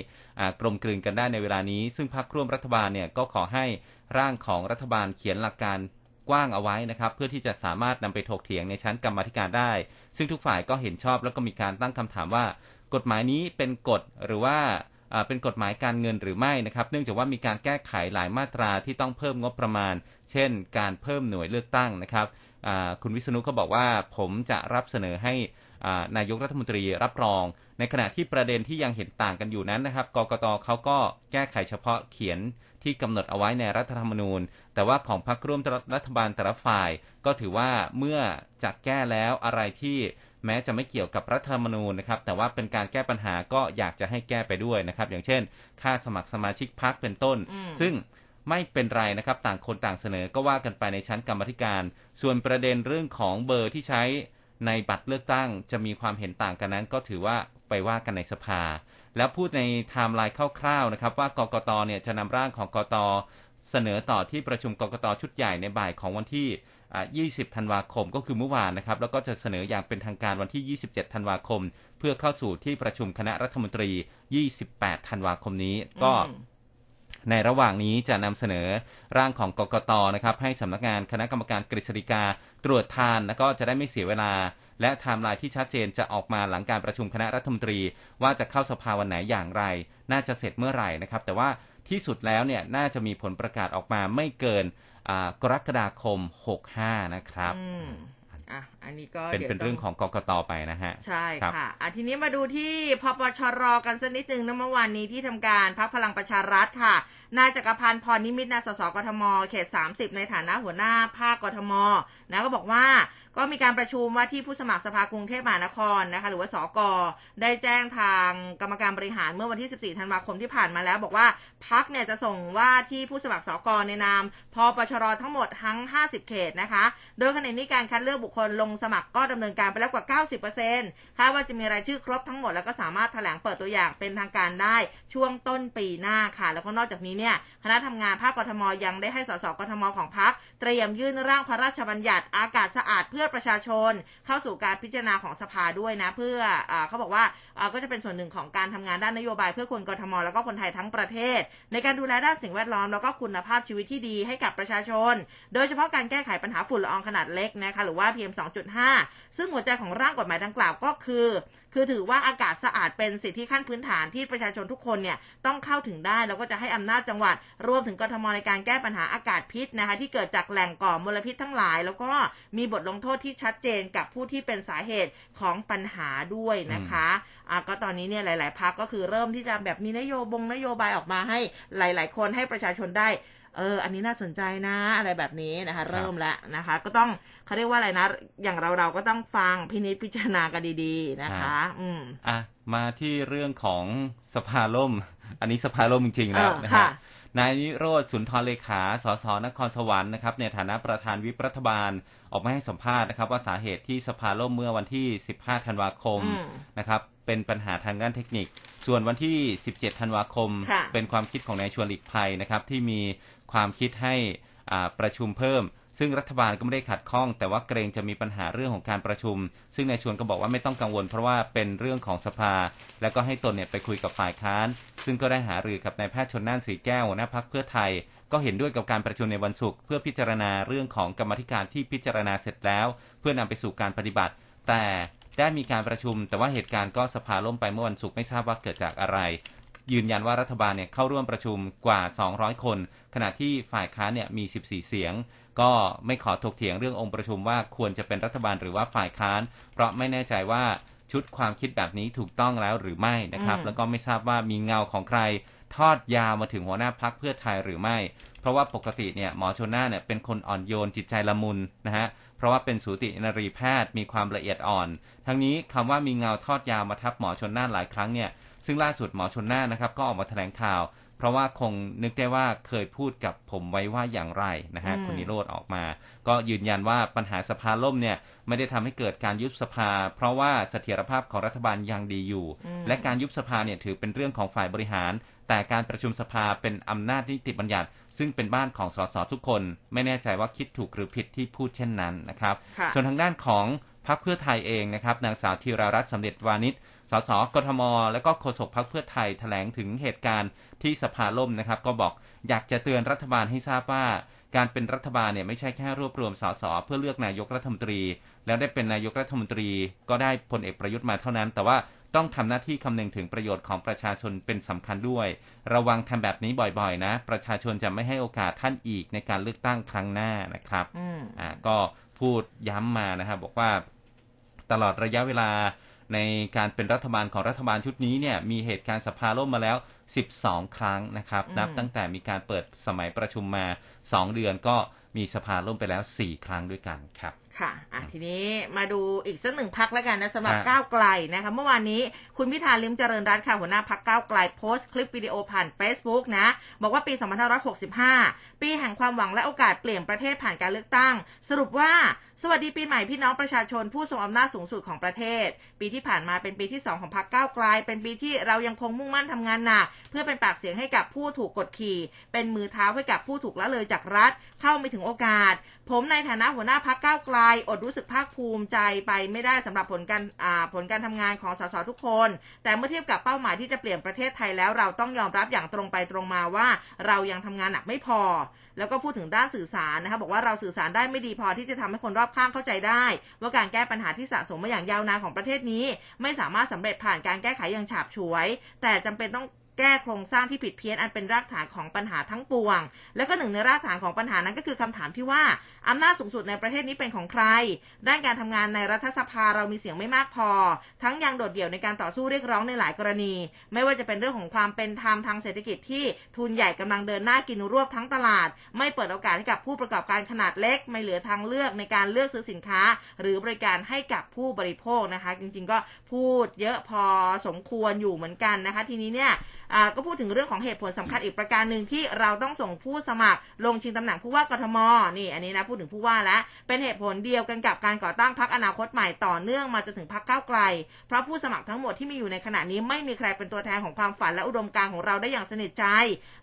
กลมกลืนกันได้ในเวลานี้ ซึ่งพรรคร่วมรัฐบาลเนี่ยก็ขอให้ร่างของรัฐบาลเขียนหลักการ กว้างเอาไว้นะครับ เพื่อที่จะสามารถนำไปถกเถียงในชั้นกรรมธิการได้ ซึ่งทุกฝ่ายก็เห็นชอบแล้วก็มีการตั้งคำถามว่า กฎหมายนี้เป็นกฎหรือว่าเป็นกฎหมายการเงินหรือไม่นะครับ เนื่องจากว่ามีการแก้ไขหลายมาตราที่ต้องเพิ่มงบประมาณ เช่น การเพิ่มหน่วยเลือกตั้งนะครับคุณวิษณุก็บอกว่าผมจะรับเสนอให้ นายกรัฐมนตรีรับรอง ในขณะที่ประเด็นที่ยังเห็นต่างกันอยู่นั้นนะครับ กกตเขาก็แก้ไขเฉพาะเขียนที่กำหนดเอาไว้ในรัฐธรรมนูญ แต่ว่าของพรรคร่วมรัฐบาลแต่ละฝ่าย ก็ถือว่าเมื่อจะแก้แล้วอะไรที่แม้จะไม่เกี่ยวกับรัฐธรรมนูญนะครับ แต่ว่าเป็นการแก้ปัญหาก็อยากจะให้แก้ไปด้วยนะครับ อย่างเช่น ค่าสมัครสมาชิกพรรคเป็นต้นอืมซึ่งไม่เป็นไรนะครับ ต่างคนต่างเสนอก็ว่ากันไปในชั้นกรรมาธิการ ส่วนประเด็นเรื่องของเบอร์ที่ใช้ ในบัตรเลือกตั้งจะมีความเห็นต่างกันนั้น ก็ถือว่าไปว่ากันในสภา แล้วพูดในไทม์ไลน์คร่าวๆนะครับว่ากกตเนี่ยจะนำร่างของกกตเสนอต่อที่ประชุมกกตชุดใหญ่ในบ่ายของวันที่ 20 ธันวาคมก็คือเมื่อวานนะครับ แล้วก็จะเสนออย่างเป็นทางการวันที่ 27 ธันวาคม เพื่อเข้าสู่ที่ประชุมคณะรัฐมนตรี 28 ธันวาคมนี้ ก็ ในระหว่างนี้จะนำเสนอร่างของกกตนะครับให้สำนักงานคณะกรรมการกฤษฎีกาตรวจทานแล้วก็จะได้ไม่เสียเวลา และไทม์ไลน์ที่ชัดเจนจะออกมาหลังการประชุมคณะรัฐมนตรี ว่าจะเข้าสภาวันไหนอย่างไร น่าจะเสร็จเมื่อไหร่นะครับ แต่ว่าที่สุดแล้วเนี่ยน่าจะมีผลประกาศออกมาไม่เกินกรกฎาคม 65 นะครับ อะอันนี้ก็เป็นเป็นเรื่องของกกตไปนะฮะ ใช่ค่ะอะทีนี้มาดูที่พปชรกันสักนิดนึงนะเมื่อวานนี้ที่ทำการพักพลังประชารัฐค่ะนายจักรพันธ์พรนิมิตนาสสกทม เขต 30 ในฐานะหัวหน้าภาคกทมนะก็บอกว่า ก็มีการประชุมว่าที่ผู้สมัครสภากรุงเทพมหานครนะคะ หรือว่าสกได้แจ้งทางกรรมการบริหารเมื่อวันที่ 14 ธันวาคมที่ผ่านมาแล้ว บอกว่าพักเนี่ยจะส่งว่าที่ผู้สมัครสกในนามพปชรทั้งหมดทั้ง 50 เขตนะคะ โดยขณะนี้การคัดเลือกบุคคลลงสมัครก็ดำเนินการไปแล้วกว่า 90%คาดว่าจะมีรายชื่อครบทั้งหมดแล้วก็สามารถแถลงเปิดตัวอย่างเป็นทางการได้ช่วงต้นปีหน้าค่ะ แล้วก็นอกจากนี้เนี่ยคณะทำงานภาคกทมยังได้ให้สสกทมของพักเตรียมยื่นร่างพระราชบัญญัติอากาศสะอาดเพื่อประชาชนเข้าสู่การพิจารณาของสภาด้วยนะ เพื่ออเขาบอกว่าก็จะเป็นส่วนหนึ่งของการทำงานด้านนโยบายเพื่อคนกรทม แล้วก็คนไทยทั้งประเทศ ในการดูแลด้านสิ่งแวดล้อมแล้วก็คุณภาพชีวิตที่ดีให้กับประชาชน โดยเฉพาะการแก้ไขปัญหาฝุ่นละอองขนาดเล็กนะคะหรือว่า PM 2.5 ซึ่งหัวใจของร่างกฎหมายดังกล่าวก็คือ คือถือว่าอากาศสะอาดเป็นสิทธิขั้นพื้นฐานที่ประชาชนทุกคนเนี่ยต้องเข้าถึงได้แล้วก็จะให้อำนาจจังหวัดรวมถึงกรทมในการแก้ปัญหาอากาศพิษนะคะที่เกิดจากแหล่งก่อมลพิษทั้งหลาย แล้วก็มีบทลงโทษที่ชัดเจนกับผู้ที่เป็นสาเหตุของปัญหาด้วยนะคะ อะก็ตอนนี้เนี่ยหลาย ๆพักก็คือเริ่มที่จะแบบมีนโยบงนโยบายออกมาให้หลาย ๆ คนให้ประชาชนได้เออ อันนี้น่าสนใจนะ อะไรแบบนี้นะคะ เริ่มแล้วนะคะ ก็ต้องเขาเรียกว่าอะไรนะ อย่างเราเราก็ต้องฟังพินิจพิจารณากันดีๆนะคะ อืมอะ มาที่เรื่องของสภาล่ม อันนี้สภาล่มจริงๆแล้วนะครับนายนิโรธสุนทรเลขา สสนครสวรรค์นะครับ ในฐานะประธานวิปรัฐบาล ออกมาให้สัมภาษณ์นะครับ ว่าสาเหตุที่สภาล่มเมื่อวันที่ 15 ธันวาคมนะครับ เป็นปัญหาทางด้านเทคนิค ส่วนวันที่ 17 ธันวาคม เป็นความคิดของนายชวนหลีกภัยนะครับ ที่มีความคิดให้ประชุมเพิ่ม ซึ่งรัฐบาลก็ไม่ได้ขัดข้อง แต่ว่าเกรงจะมีปัญหาเรื่องของการประชุม ซึ่งนายชวนก็บอกว่าไม่ต้องกังวล เพราะว่าเป็นเรื่องของสภา แล้วก็ให้ตนเนี่ยไปคุยกับฝ่ายค้าน ซึ่งก็ได้หารือกับนายแพทย์ชนน่านสีแก้วหัวหน้าพักเพื่อไทย ก็เห็นด้วยกับการประชุมในวันศุกร์เพื่อพิจารณาเรื่องของกรรมธิการที่พิจารณาเสร็จแล้ว เพื่อนำไปสู่การปฏิบัติ แต่ได้มีการประชุม แต่ว่าเหตุการณ์ก็สภาล่มไปเมื่อวันศุกร์ไม่ทราบว่าเกิดจากอะไร ยืนยันว่ารัฐบาลเนี่ยเข้าร่วมประชุมกว่า 200 คน ขณะที่ฝ่ายค้านเนี่ยมี 14 เสียง ก็ไม่ขอถกเถียงเรื่ององค์ประชุมว่าควรจะเป็นรัฐบาลหรือว่าฝ่ายค้าน เพราะไม่แน่ใจว่าชุดความคิดแบบนี้ถูกต้องแล้วหรือไม่นะครับ แล้วก็ไม่ทราบว่ามีเงาของใคร ทอดยาวมาถึงหัวหน้าพักเพื่อไทยหรือไม่ เพราะว่าปกติเนี่ยหมอชนน่าเนี่ยเป็นคนอ่อนโยนจิตใจละมุนนะฮะเพราะว่าเป็นสูตินรีแพทย์มีความละเอียดอ่อน ทั้งนี้คำว่ามีเงาทอดยาวมาทับหมอชนน่าหลายครั้งเนี่ยซึ่งล่าสุดหมอชนน่านนะครับก็ออกมาแถลงข่าว เพราะว่าคงนึกได้ว่าเคยพูดกับผมไว้ว่าอย่างไรนะฮะคุณนิโรธออกมา ก็ยืนยันว่าปัญหาสภาล่มเนี่ยไม่ได้ทำให้เกิดการยุบสภา เพราะว่าเสถียรภาพของรัฐบาลยังดีอยู่ และการยุบสภาเนี่ยถือเป็นเรื่องของฝ่ายบริหาร แต่การประชุมสภาเป็นอำนาจนิติบัญญัติ ซึ่งเป็นบ้านของสสทุกคน ไม่แน่ใจว่าคิดถูกหรือผิดที่พูดเช่นนั้นนะครับ ส่วนทางด้านของพรรคเพื่อไทยเองนะครับนางสาวธีรารัตน์สำเร็จวานิชสสกทม และก็โฆษกพรรคเพื่อไทยแถลงถึงเหตุการณ์ที่สภาล่มนะครับ ก็บอกอยากจะเตือนรัฐบาลให้ทราบว่าการเป็นรัฐบาลเนี่ยไม่ใช่แค่รวบรวมสสเพื่อเลือกนายกรัฐมนตรี แล้วได้เป็นนายกรัฐมนตรี ก็ได้พลเอกประยุทธ์มาเท่านั้น แต่ว่า ต้องทำหน้าที่คำนึงถึงประโยชน์ของประชาชนเป็นสำคัญด้วย ระวังทำแบบนี้บ่อยๆ นะ ประชาชนจะไม่ให้โอกาสท่านอีกในการเลือกตั้งครั้งหน้านะครับอ่าก็พูดย้ำมานะครับบอกว่าตลอดระยะเวลาในการเป็นรัฐบาลของรัฐบาลชุดนี้เนี่ยมีเหตุการณ์สภาล่มมาแล้ว 12 ครั้งนะครับ นับตั้งแต่มีการเปิดสมัยประชุมมา 2 เดือนก็มีสภาล่มไปแล้ว 4 ครั้งด้วยกันครับ ค่ะอะ ทีนี้มาดูอีกสักหนึ่งพักแล้วกันนะสำหรับก้าวไกลนะคะ เมื่อวานนี้คุณพิธาลิมเจริญรัตน์ค่ะ หัวหน้าพักก้าวไกลโพสต์คลิปวิดีโอผ่าน Facebook นะ บอกว่าปี 2565 ปีแห่งความหวังและโอกาสเปลี่ยนประเทศผ่านการเลือกตั้ง สรุปว่าสวัสดีปีใหม่พี่น้องประชาชนผู้ทรงอำนาจสูงสุดของประเทศ ปีที่ผ่านมาเป็นปีที่ 2 ของพรรคก้าวไกล เป็นปีที่เรายังคงมุ่งมั่นทำงานหนักเพื่อเป็นปากเสียงให้กับผู้ถูกกดขี่ เป็นมือเท้าให้กับผู้ถูกละเลยจากรัฐ เข้าไม่ถึงงโอกาสผมในฐานะหัวหน้าพักก้าวไกล อดรู้สึกภาคภูมิใจไปไม่ได้สำหรับผลการผลการทำงานของสสทุกคน แต่เมื่อเทียบกับเป้าหมายที่จะเปลี่ยนประเทศไทยแล้วเราต้องยอมรับอย่างตรงไปตรงมาว่า เรายังทำงานหนักไม่พอ แล้วก็พูดถึงด้านสื่อสารนะคะบอกว่าเราสื่อสารได้ไม่ดีพอที่จะทำให้คนรอบข้างเข้าใจได้ ว่าการแก้ปัญหาที่สะสมมาอย่างยาวนานของประเทศนี้ ไม่สามารถสำเร็จผ่านการแก้ไขอย่างฉาบฉวย แต่จำเป็นต้อง แก้โครงสร้างที่ผิดเพี้ยนอันเป็นรากฐานของปัญหาทั้งปวง และก็หนึ่งในรากฐานของปัญหานั้นก็คือคำถามที่ว่าอำนาจสูงสุดในประเทศนี้เป็นของใคร ด้านการทำงานในรัฐสภาเรามีเสียงไม่มากพอ ทั้งยังโดดเดี่ยวในการต่อสู้เรียกร้องในหลายกรณี ไม่ว่าจะเป็นเรื่องของความเป็นธรรมทางเศรษฐกิจที่ทุนใหญ่กำลังเดินหน้ากินรวบทั้งตลาด ไม่เปิดโอกาสให้กับผู้ประกอบการขนาดเล็ก ไม่เหลือทางเลือกในการเลือกซื้อสินค้า หรือบริการให้กับผู้บริโภคนะคะ จริง ๆ ก็พูดเยอะพอสมควรอยู่เหมือนกันนะคะ ทีนี้เนี่ยก็พูดถึงเรื่องของเหตุผลสำคัญอีกประการหนึ่งที่เราต้องส่งผู้สมัคร ลงชิงตำแหน่งผู้ว่ากทมนี่อันนี้นะพูดถึงผู้ว่าแล้วเป็นเหตุผลเดียวกันกับการก่อตั้งพรรคอนาคตใหม่ต่อเนื่องมาจนถึงพรรคก้าวไกล เพราะผู้สมัครทั้งหมดที่มีอยู่ในขณะนี้ไม่มีใครเป็นตัวแทนของความฝันและอุดมการของเราได้อย่างสนิทใจ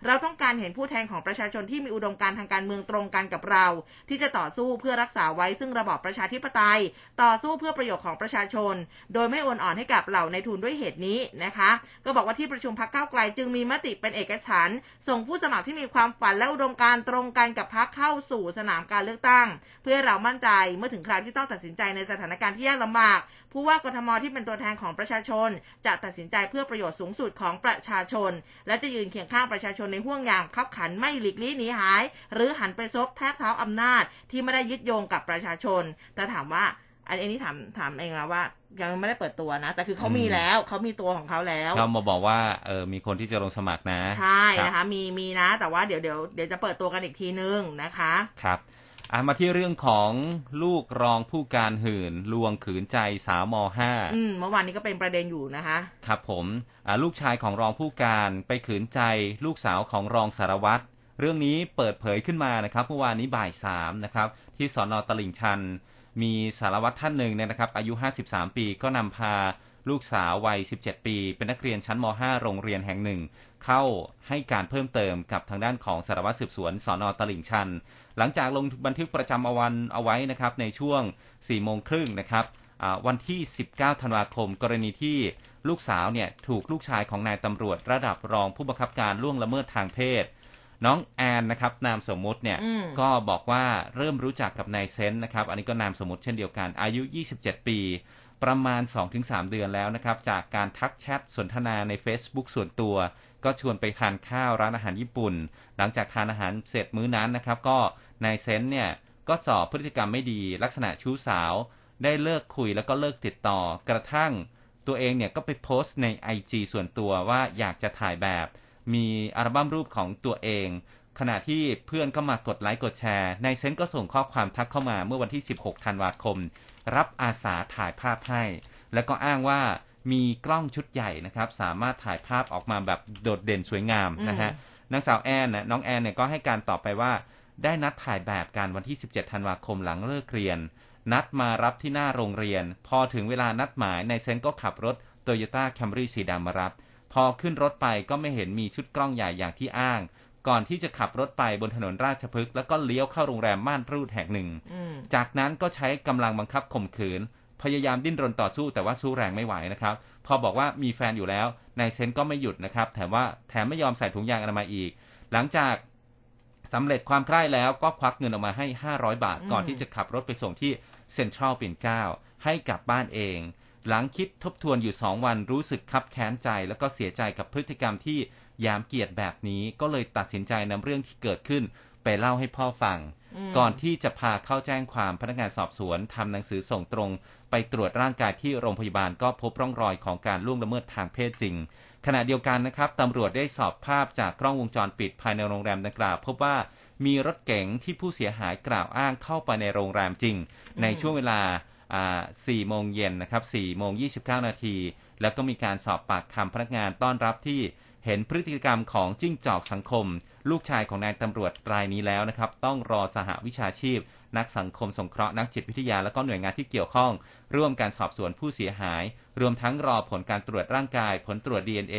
เราต้องการเห็นผู้แทนของประชาชนที่มีอุดมการทางการเมืองตรงกันกับเรา ที่จะต่อสู้เพื่อรักษาไว้ซึ่งระบอบประชาธิปไตย ต่อสู้เพื่อประโยชน์ของประชาชน โดยไม่โอนอ่อนให้กับเหล่าในทุนด้วยเหตุนี้นะคะ ก็บอกว่าที่ประชุมพรรคก้าวไกลจึงมีมติเป็นเอกฉันส่งผู้สมัครที่มีความฝันและอุดมการตรงกันกับพรรคเข้าสู่สนามการเลือกตั้ง เพื่อเรามั่นใจเมื่อถึงคราวที่ต้องตัดสินใจในสถานการณ์ที่ยากลำบาก ผู้ว่ากทมที่เป็นตัวแทนของประชาชน จะตัดสินใจเพื่อประโยชน์สูงสุดของประชาชน และจะยืนเคียงข้างประชาชนในห่วงยามขับขันไม่หลีกลี่หนีหาย หรือหันไปซบแทบเท้าอำนาจที่ไม่ได้ยึดโยงกับประชาชน แต่ถามว่าอันนี้ถามถามเองนะว่า ยังไม่ได้เปิดตัวนะ แต่คือเขามีแล้วเขามีตัวของเขาแล้วเขามาบอกว่าเออมีคนที่จะลงสมัครนะ ใช่นะคะ มีมีนะ แต่ว่าเดี๋ยวเดี๋ยวเดี๋ยวจะเปิดตัวกันอีกทีนึงนะคะ ครับ อ่ามาที่เรื่องของลูกรองผู้การหื่น ลวงขืนใจสาวมห้าอืมเมื่อวานนี้ก็เป็นประเด็นอยู่นะคะ ครับผมอ่าลูกชายของรองผู้การไปขืนใจ ลูกสาวของรองสารวัตรเรื่องนี้เปิดเผยขึ้นมานะครับเมื่อวานนี้บ่ายสามนะครับ ที่สอนอตลิ่งชัน มีสารวัตรท่านหนึ่งเนี่ยนะครับ อายุ 53 ปีก็นำพา ลูกสาววัย 17 ปี เป็นนักเรียนชั้นม .5 โรงเรียนแห่งหนึ่ง เข้าให้การเพิ่มเติมกับทางด้านของสารวัตรสืบสวนสอนอตลิ่งชัน หลังจากลงบันทึกประจำวันเอาไว้นะครับในช่วง 4 โมงครึ่งนะครับวันที่ 19 ธันวาคม กรณีที่ลูกสาวเนี่ยถูกลูกชายของนายตำรวจระดับรองผู้บังคับการล่วงละเมิดทางเพศ น้องแอนนะครับนามสมมุติเนี่ยก็บอกว่าเริ่มรู้จักกับนายเซนต์นะครับ อันนี้ก็นามสมมติเช่นเดียวกันอายุ 27 ปี ประมาณ 2-3 เดือนแล้วนะครับ จากการทักแชทสนทนาใน Facebook ส่วนตัว ก็ชวนไปทานข้าวร้านอาหารญี่ปุ่น หลังจากทานอาหารเสร็จมื้อนั้นนะครับ ก็นายเซนเนี่ยก็สอบพฤติกรรมไม่ดี ลักษณะชู้สาว ได้เลิกคุยแล้วก็เลิกติดต่อ กระทั่งตัวเองเนี่ยก็ไปโพสต์ใน IG ส่วนตัวว่าอยากจะถ่ายแบบ มีอัลบั้มรูปของตัวเอง ขณะที่เพื่อนก็มากดไลค์กดแชร์ในเซนก็ส่งข้อความทักเข้ามาเมื่อวันที่ 16 ธันวาคม รับอาสาถ่ายภาพให้ แล้วก็อ้างว่ามีกล้องชุดใหญ่นะครับ สามารถถ่ายภาพออกมาแบบโดดเด่นสวยงามนะฮะนางสาวแอนนะน้องแอนเนี่ยก็ให้การตอบไปว่า ได้นัดถ่ายแบบกันวันที่ 17 ธันวาคมหลังเลิกเรียน นัดมารับที่หน้าโรงเรียน พอถึงเวลานัดหมายนายเซนก็ขับรถโตโยต้าแคมรี่สีดำมารับ พอขึ้นรถไปก็ไม่เห็นมีชุดกล้องใหญ่อย่างที่อ้าง ก่อนที่จะขับรถไปบนถนนราชพฤกษ์แล้วก็เลี้ยวเข้าโรงแรมม่านรูดแห่งหนึ่ง จากนั้นก็ใช้กำลังบังคับข่มขืน พยายามดิ้นรนต่อสู้แต่ว่าสู้แรงไม่ไหวนะครับ พอบอกว่ามีแฟนอยู่แล้วนายเซนก็ไม่หยุดนะครับ แถมว่าแถมไม่ยอมใส่ถุงยางอนามัยอีก หลังจากสำเร็จความใคร่แล้วก็ควักเงินออกมาให้ 500 บาท ก่อนที่จะขับรถไปส่งที่เซ็นทรัลปิ่นเกล้าให้กลับบ้านเอง หลังคิดทบทวนอยู่สองวันรู้สึกคับแค้นใจ แล้วก็เสียใจกับพฤติกรรมที่ ยามเกียรติแบบนี้ก็เลยตัดสินใจนำเรื่องที่เกิดขึ้น ไปเล่าให้พ่อฟัง ก่อนที่จะพาเข้าแจ้งความพนักงานสอบสวนทำหนังสือส่งตรง ไปตรวจร่างกายที่โรงพยาบาลก็พบร่องรอยของการล่วงละเมิดทางเพศจริง ขณะเดียวกันนะครับตำรวจได้สอบภาพจากกล้องวงจรปิดภายในโรงแรมดังกล่าวพบว่ามีรถเก๋งที่ผู้เสียหายกล่าวอ้างเข้าไปในโรงแรมจริง ในช่วงเวลา4โมงเย็นนะครับ4โมง29 นาที แล้วก็มีการสอบปากคำพนักงานต้อนรับที่ เห็นพฤติกรรมของจิ้งจอกสังคม ลูกชายของนายตำรวจรายนี้แล้วนะครับ ต้องรอสหวิชาชีพ นักสังคมสงเคราะห์นักจิตวิทยาและก็หน่วยงานที่เกี่ยวข้อง ร่วมการสอบสวนผู้เสียหาย รวมทั้งรอผลการตรวจร่างกาย ผลตรวจ DNA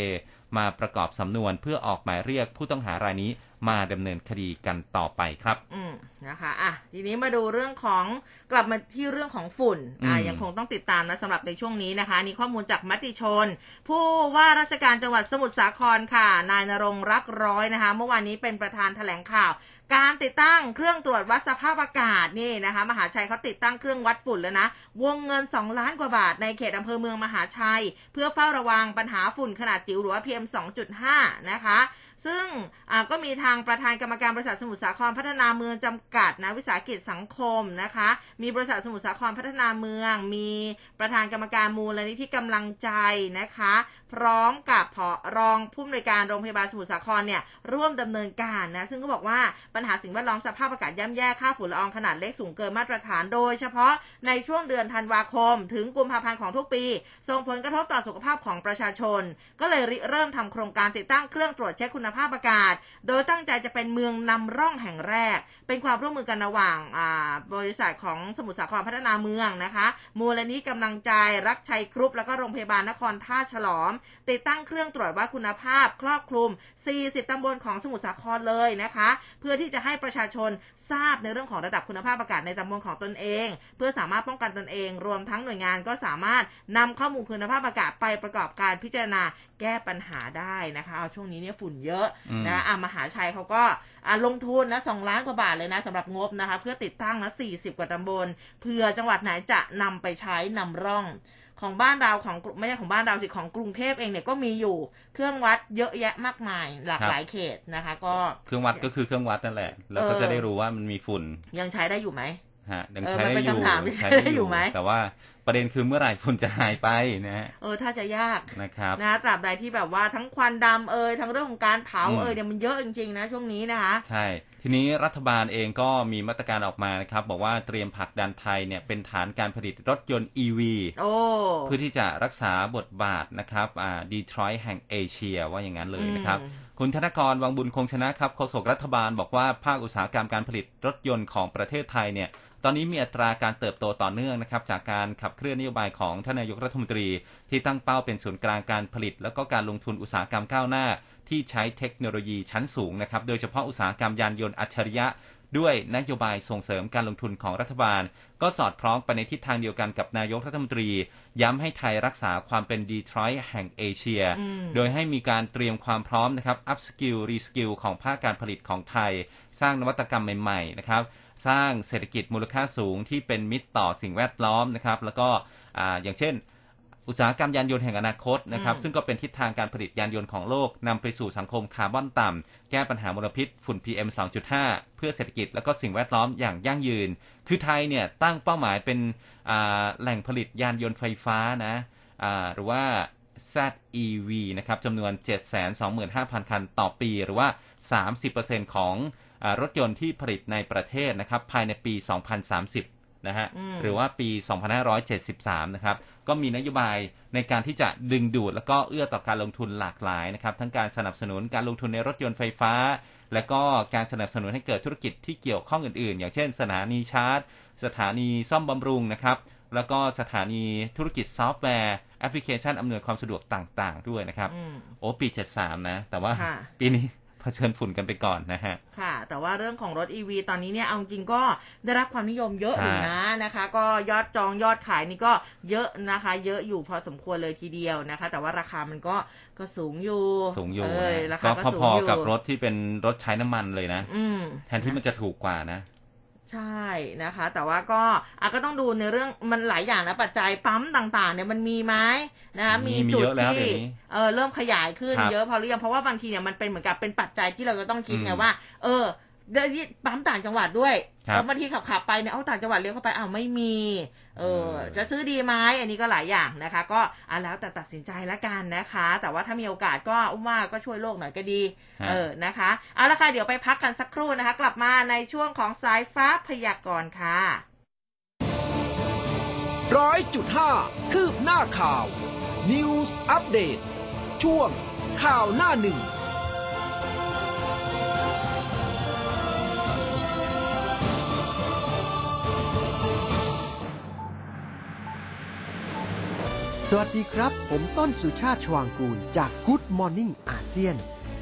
มาประกอบสำนวนเพื่อออกหมายเรียกผู้ต้องหารายนี้ มาดำเนินคดีกันต่อไปครับ อืมนะคะอะทีนี้มาดูเรื่องของกลับมาที่เรื่องของฝุ่นอ่าอืมยังคงต้องติดตามนะสำหรับในช่วงนี้นะคะนี่ข้อมูลจากมติชน ผู้ว่าราชการจังหวัดสมุทรสาครค่ะ นายนรงค์รักร้อยนะคะ เมื่อวานนี้เป็นประธานแถลงข่าว การติดตั้งเครื่องตรวจวัดสภาพอากาศนี่นะคะ มหาชัยเขาติดตั้งเครื่องวัดฝุ่นแล้วนะ วงเงิน 2 ล้านกว่าบาทในเขตอำเภอเมืองมหาชัย เพื่อเฝ้าระวังปัญหาฝุ่นขนาดจิ๋วหรือว่า PM 2.5นะคะ ซึ่งก็มีทางประธานกรรมการบริษัทสมุทรสาครพัฒนาเมืองจำกัดนะวิสาหกิจสังคมนะคะ มีบริษัทสมุทรสาครพัฒนาเมือง มีประธานกรรมการมูลนิธิกำลังใจนะคะ พร้อมกับผอรองผู้อำนวยการโรงพยาบาลสมุทรสาครเนี่ยร่วมดำเนินการนะซึ่งก็บอกว่าปัญหาสิ่งแวดล้อมสภาพอากาศย่ำแย่ค่าฝุ่นละอองขนาดเล็กสูงเกินมาตรฐานโดยเฉพาะในช่วงเดือนธันวาคม ถึงกุมภาพันธ์ของทุกปี ส่งผลกระทบต่อสุขภาพของประชาชน ก็เลยริเริ่มทำโครงการติดตั้งเครื่องตรวจเช็คคุณภาพอากาศ โดยตั้งใจจะเป็นเมืองนำร่องแห่งแรก เป็นความร่วมมือกันระหว่างอ่าบริษัทของสมุทรสาครพัฒนาเมืองนะคะ มูลนิธิกำลังใจรักชัยกรุ๊ปแล้วก็โรงพยาบาลนครท่าฉลอม ติดตั้งเครื่องตรวจวัดคุณภาพ ครอบคลุม 40 ตำบลของสมุทรสาครเลยนะคะ เพื่อที่จะให้ประชาชนทราบในเรื่องของระดับคุณภาพอากาศในตำบลของตนเอง เพื่อสามารถป้องกันตนเอง รวมทั้งหน่วยงานก็สามารถนำข้อมูลคุณภาพอากาศไปประกอบการพิจารณาแก้ปัญหาได้นะคะเอาช่วงนี้เนี่ยฝุ่นเยอะอืมนะอะมหาชัยเขาก็อะลงทุนนะสองล้านกว่าบาทเลยนะสำหรับงบนะคะ เพื่อติดตั้งนะ40กว่าตำบลเพื่อจังหวัดไหนจะนำไปใช้นำร่องของบ้านเราของกรุไม่ใช่ของบ้านเราสิของกรุงเทพเองเนี่ยก็มีอยู่เครื่องวัดเยอะแยะมากมายหลากหลายเขตนะคะ ก็เครื่องวัดก็คือเครื่องวัดนั่นแหละ แล้วก็เออจะได้รู้ว่ามันมีฝุ่นยังใช้ได้อยู่ไหม ฮะยังเออใช้มันได้เป็นอยู่คำถามที่ใช้ใช้ได้อยู่ไหมแต่ว่าประเด็นคือเมื่อไหร่ฝุ่นจะหายไปนะฮะเออถ้าจะยากนะครับนะตราบใดที่แบบว่าทั้งควันดำเอยทั้งเรื่องของการเผาอืมเอยเนี่ยมันเยอะจริงๆนะช่วงนี้นะคะ ใช่ ทีนี้รัฐบาลเองก็มีมาตรการออกมานะครับ บอกว่าเตรียมผลักดันไทยเนี่ยเป็นฐานการผลิตรถยนต์ EV โอ้เพื่อที่จะรักษาบทบาทนะครับอ่าดีทรอยต์แห่งเอเชียว่าอย่างนั้นเลยนะครับอืมคุณธนกรวังบุญคงชนะครับโฆษกรัฐบาลบอกว่าภาคอุตสาหกรรมการผลิตรถยนต์ของประเทศไทยเนี่ย ตอนนี้มีอัตราการเติบโตต่อเนื่องนะครับจากการขับเคลื่อนนโยบายของท่านนายกรัฐมนตรี ที่ตั้งเป้าเป็นศูนย์กลางการผลิต แล้วก็การลงทุนอุตสาหกรรมก้าวหน้า ที่ใช้เทคโนโลยีชั้นสูงนะครับโดยเฉพาะอุตสาหกรรมยานยนต์อัจฉริยะด้วยนโยบายส่งเสริมการลงทุนของรัฐบาล ก็สอดคล้องไปในทิศทางเดียวกันกับนายกรัฐมนตรี ย้ำให้ไทยรักษาความเป็นดีทรอยต์แห่งเอเชียอืมโดยให้มีการเตรียมความพร้อมนะครับ upskill reskill ของภาคการผลิตของไทย สร้างนวัตกรรมใหม่ ๆ นะครับ สร้างเศรษฐกิจมูลค่าสูงที่เป็นมิตรต่อสิ่งแวดล้อมนะครับ แล้วก็อ่าอย่างเช่น อุตสาหกรรมยานยนต์แห่งอนาคตนะครับอืมซึ่งก็เป็นทิศทางการผลิตยานยนต์ของโลกนำไปสู่สังคมคาร์บอนต่ำแก้ปัญหามลพิษฝุ่น PM 2.5 เพื่อเศรษฐกิจและก็สิ่งแวดล้อมอย่างยั่งยืน คือไทยเนี่ยตั้งเป้าหมายเป็นอ่าแหล่งผลิตยานยนต์ไฟฟ้านะอ่าหรือว่า ZEV นะครับจำนวน 725,000 คันต่อปี หรือว่า 30%ของอา รถยนต์ที่ผลิตในประเทศนะครับภายในปี 2030 นะฮะอืมหรือว่าปี 2573 นะครับก็มีนโยบายในการที่จะดึงดูด แล้วก็เอื้อต่อการลงทุนหลากหลายนะครับทั้งการสนับสนุนการลงทุนในรถยนต์ไฟฟ้า และก็การสนับสนุนให้เกิดธุรกิจที่เกี่ยวข้องอื่น ๆ อย่างเช่น สถานีชาร์จ สถานีซ่อมบำรุงนะครับแล้วก็สถานีธุรกิจซอฟต์แวร์แอปพลิเคชันอำนวยความสะดวกต่าง ๆ ด้วยนะครับอืมโอ้ปี 73 นะ แต่ว่าค่ะปีนี้ เผชิญฝุ่นกันไปก่อนนะฮะ ค่ะ แต่ว่าเรื่องของรถ EV ตอนนี้เนี่ยเอาจริงก็ได้รับความนิยมเยอะอยู่นะนะคะ ก็ยอดจองยอดขายนี่ก็เยอะนะคะ เยอะอยู่พอสมควรเลยทีเดียวนะคะ แต่ว่าราคามันก็ก็สูงอยู่สูงอยู่เอ้ยนะราก็คาก็สูงพออยู่ๆกับรถที่เป็นรถใช้น้ำมันเลยนะอืมแทนที่มันจะถูกกว่านะ ใช่นะคะ แต่ว่าก็อะก็ต้องดูในเรื่องมันหลายอย่างนะปัจจัยปั๊มต่างๆเนี่ยมันมีไหมนะคะมีมีมีจุดเยอะแล้วที่เดี๋ยวนี้เออเริ่มขยายขึ้นครับเยอะพอหรือยังเพราะว่าบางทีเนี่ยมันเป็นเหมือนกับเป็นปัจจัยที่เราจะต้องคิดไงอืมว่า เออ เดี๋ยวนี้ปั๊มต่างจังหวัดด้วยครับแล้วบางทีขับขับๆไปเนี่ยเอาต่างจังหวัดเลี้ยวเข้าไปอ้าวไม่มีเออเออจะซื้อดีไหมอันนี้ก็หลายอย่างนะคะ ก็อะแล้วแต่ตัดสินใจละกันนะคะ แต่ว่าถ้ามีโอกาสก็อุ้มว่าก็ช่วยโลกหน่อยก็ดีฮะเออนะคะเอาละค่ะเดี๋ยวไปพักกันสักครู่นะคะ กลับมาในช่วงของสายฟ้าพยากรณ์ค่ะร้อยจุดห้าคืบหน้าข่าว News อัปเดตช่วงข่าวหน้าหนึ่ง สวัสดีครับ ผมต้นสุชาติชวางกูล จาก Good Morning อาเซียน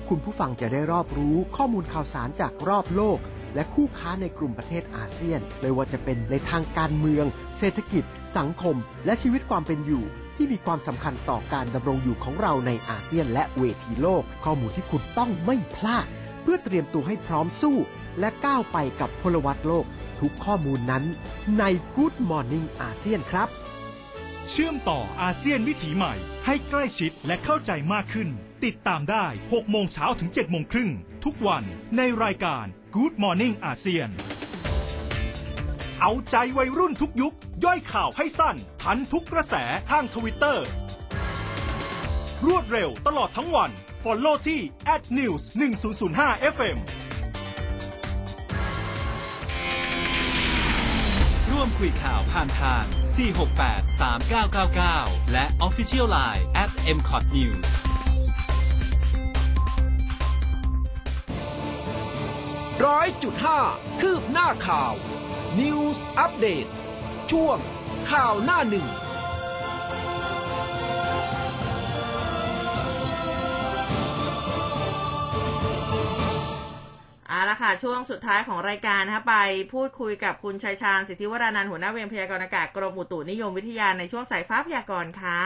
คุณผู้ฟังจะได้รอบรู้ข้อมูลข่าวสารจากรอบโลก และคู่ค้าในกลุ่มประเทศอาเซียน ไม่ว่าจะเป็นในทางการเมือง เศรษฐกิจ สังคม และชีวิตความเป็นอยู่ ที่มีความสำคัญต่อการดำรงอยู่ของเราในอาเซียน และเวทีโลก ข้อมูลที่คุณต้องไม่พลาด เพื่อเตรียมตัวให้พร้อมสู้ และก้าวไปกับพลวัตโลก ทุกข้อมูลนั้น ใน Good Morning อาเซียนครับ เชื่อมต่ออาเซียนวิถีใหม่ ให้ใกล้ชิดและเข้าใจมากขึ้น ติดตามได้ 6 โมงเช้าถึง 7 โมงครึ่ง ทุกวันในรายการ Good Morning อาเซียน เอาใจวัยรุ่นทุกยุค ย่อยข่าวให้สั้น ทันทุกกระแสทางทวิตเตอร์ รวดเร็วตลอดทั้งวัน Follow ที่ @news 1005 FM ร่วมคุยข่าวผ่านทาง 468 3999 และ Official Line at mcot news ร้อยจุดห้าคืบหน้าข่าว News Update ช่วงข่าวหน้าหนึ่ง ค่ะ ช่วงสุดท้ายของรายการนะคะไปพูดคุยกับคุณชัยชาญสิทธิวรานันท์หัวหน้าเวรพยากรณ์อากาศกรมอุตุนิยมวิทยาในช่วงสายฟ้าพยากรณ์ค่ะ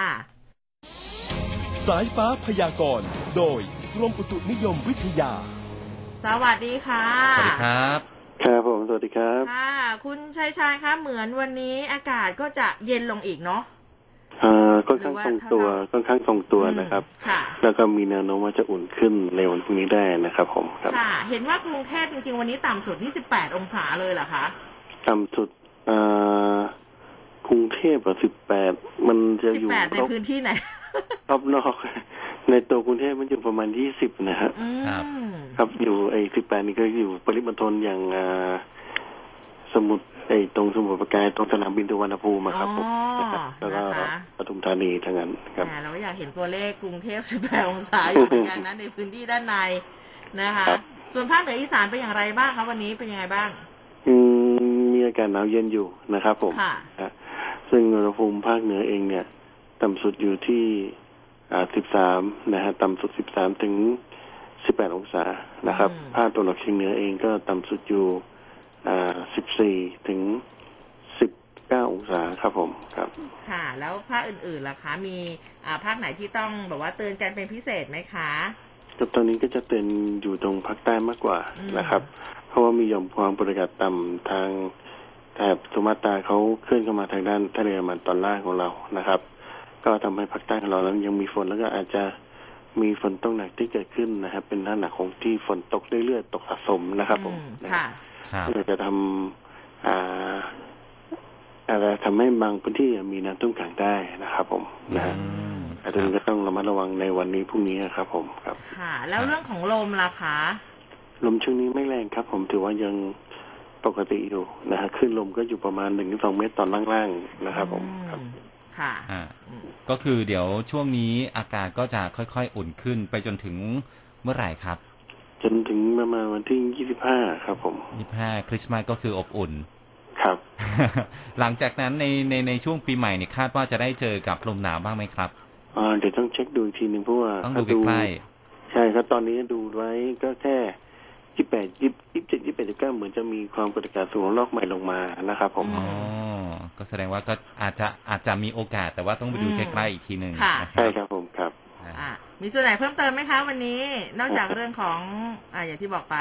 สายฟ้าพยากรณ์โดยกรมอุตุนิยมวิทยา สวัสดีค่ะสวัสดีครับครับผมสวัสดีครับ ค่ะ คุณชัยชาญคะเหมือนวันนี้อากาศก็จะเย็นลงอีกเนาะ อ่าค่อนข้างทรงตัวหรือว่าค่อนข้างทรงตัวนะครับอืมค่ะแล้วก็มีแนวโน้มว่าจะอุ่นขึ้นในวันพรุ่งนี้ได้นะครับ ผมครับค่ะ เห็นว่ากรุงเทพจริง ๆ วันนี้ต่ำสุดที่18องศาเลยเหรอคะต่ำสุดอ่ากรุงเทพอะสิบแปดมันจะอยู่18ในรอบพื้นที่ไหนรอบนอกในตัวกรุงเทพมันอยู่ประมาณยี่สิบนะฮะอืมครับ ครับอยู่ไอ้สิบแปดนี่ก็อยู่ปริมณฑลอย่างอ่าสมุทร ไอ้ตรงสมุทรปราการตรงสนามบินสุวรรณภูมิอะครับผมอ๋อนะครับแล้วก็นะคะ ปทุมธานีทั้งนั้นครับ แหมเราก็อยากเห็นตัวเลขกรุงเทพ 18 องศาอยู่เหมือนกันนะในพื้นที่ด้านในนะคะ ครับ ส่วนภาคเหนืออีสานเป็นอย่างไรบ้างคะวันนี้เป็นยังไงบ้าง อืมมีอากาศหนาวเย็นอยู่นะครับผมค่ะ นะซึ่งอุณหภูมิภาคเหนือเองเนี่ย ต่ำสุดอยู่ที่อ่า13 นะฮะ ต่ำสุด 13 ถึง 18 องศานะครับ อืม ภาคตะวันออกเฉียงเหนือเองก็ต่ำสุดอยู่อ่า 14ถึง19องศาครับผมครับ ค่ะ แล้วภาคอื่นๆล่ะคะ มีอ่าภาคไหนที่ต้องแบบว่าเตือนกันเป็นพิเศษไหมคะกับตอนนี้ก็จะเป็นอยู่ตรงภาคใต้มากกว่าอืม นะครับ เพราะว่ามีหย่อมความกดอากาศต่ำทางแถบสุมาตราเขาเคลื่อนเข้ามาทางด้านทะเลอันดามันตอนล่างของเรานะครับ ก็ทำให้ภาคใต้ของเรานั้นยังมีฝนแล้วก็อาจจะ มีฝนตกหนักที่เกิดขึ้นนะครับ เป็นลักษณะของที่ฝนตกเรื่อยๆตกสะสมนะครับ ผมอืมนะค่ะครับก็จะทำอ่าอาจจะทำให้บางพื้นที่มีน้ำท่วมขังได้นะครับ ผมนะฮะอืมอาจจะก็ต้องระมัดระวังในวันนี้พรุ่งนี้ครับ ผมครับ ค่ะ แล้วเรื่องของลมล่ะคะลมช่วงนี้ไม่แรงครับ ผมถือว่ายังปกติอยู่นะฮะคลื่นลมก็อยู่ประมาณหนึ่งถึงสองเมตรตอนล่างๆนะครับ ผมครับอืม ค่ะอ่าอืมก็คือเดี๋ยวช่วงนี้อากาศก็จะค่อยๆ อุ่นขึ้นไปจนถึงเมื่อไหร่ครับ จนถึงประมาณวันที่ยี่สิบห้าครับ ผม25คริสต์มาสก็คืออบอุ่น ครับ หลังจากนั้นในในในช่วงปีใหม่เนี่ยคาดว่าจะได้เจอกับลมหนาวบ้างไหมครับอ่าเดี๋ยวต้องเช็คดูอีกทีหนึ่งเพราะว่าต้องดูถ้าใกล้ใช่ครับตอนนี้ดูไว้ก็แค่ ยี่แปดยี่ยี่เจ็ดยี่แปดยี่เก้าเหมือนจะมีความกดอากาศสูงลอกใหม่ลงมานะครับผมๆอ๋อก็แสดงว่าก็อาจจะอาจจะมีโอกาสแต่ว่าต้องไปดูอืมใกล้ๆอีกทีหนึ่งค่ะนะคใช่รับครับผมครับอ่าอะมีส่วนไหนเพิ่มเติมไหมคะ วันนี้นอกจากเรื่องของอ่าอย่างที่บอกไป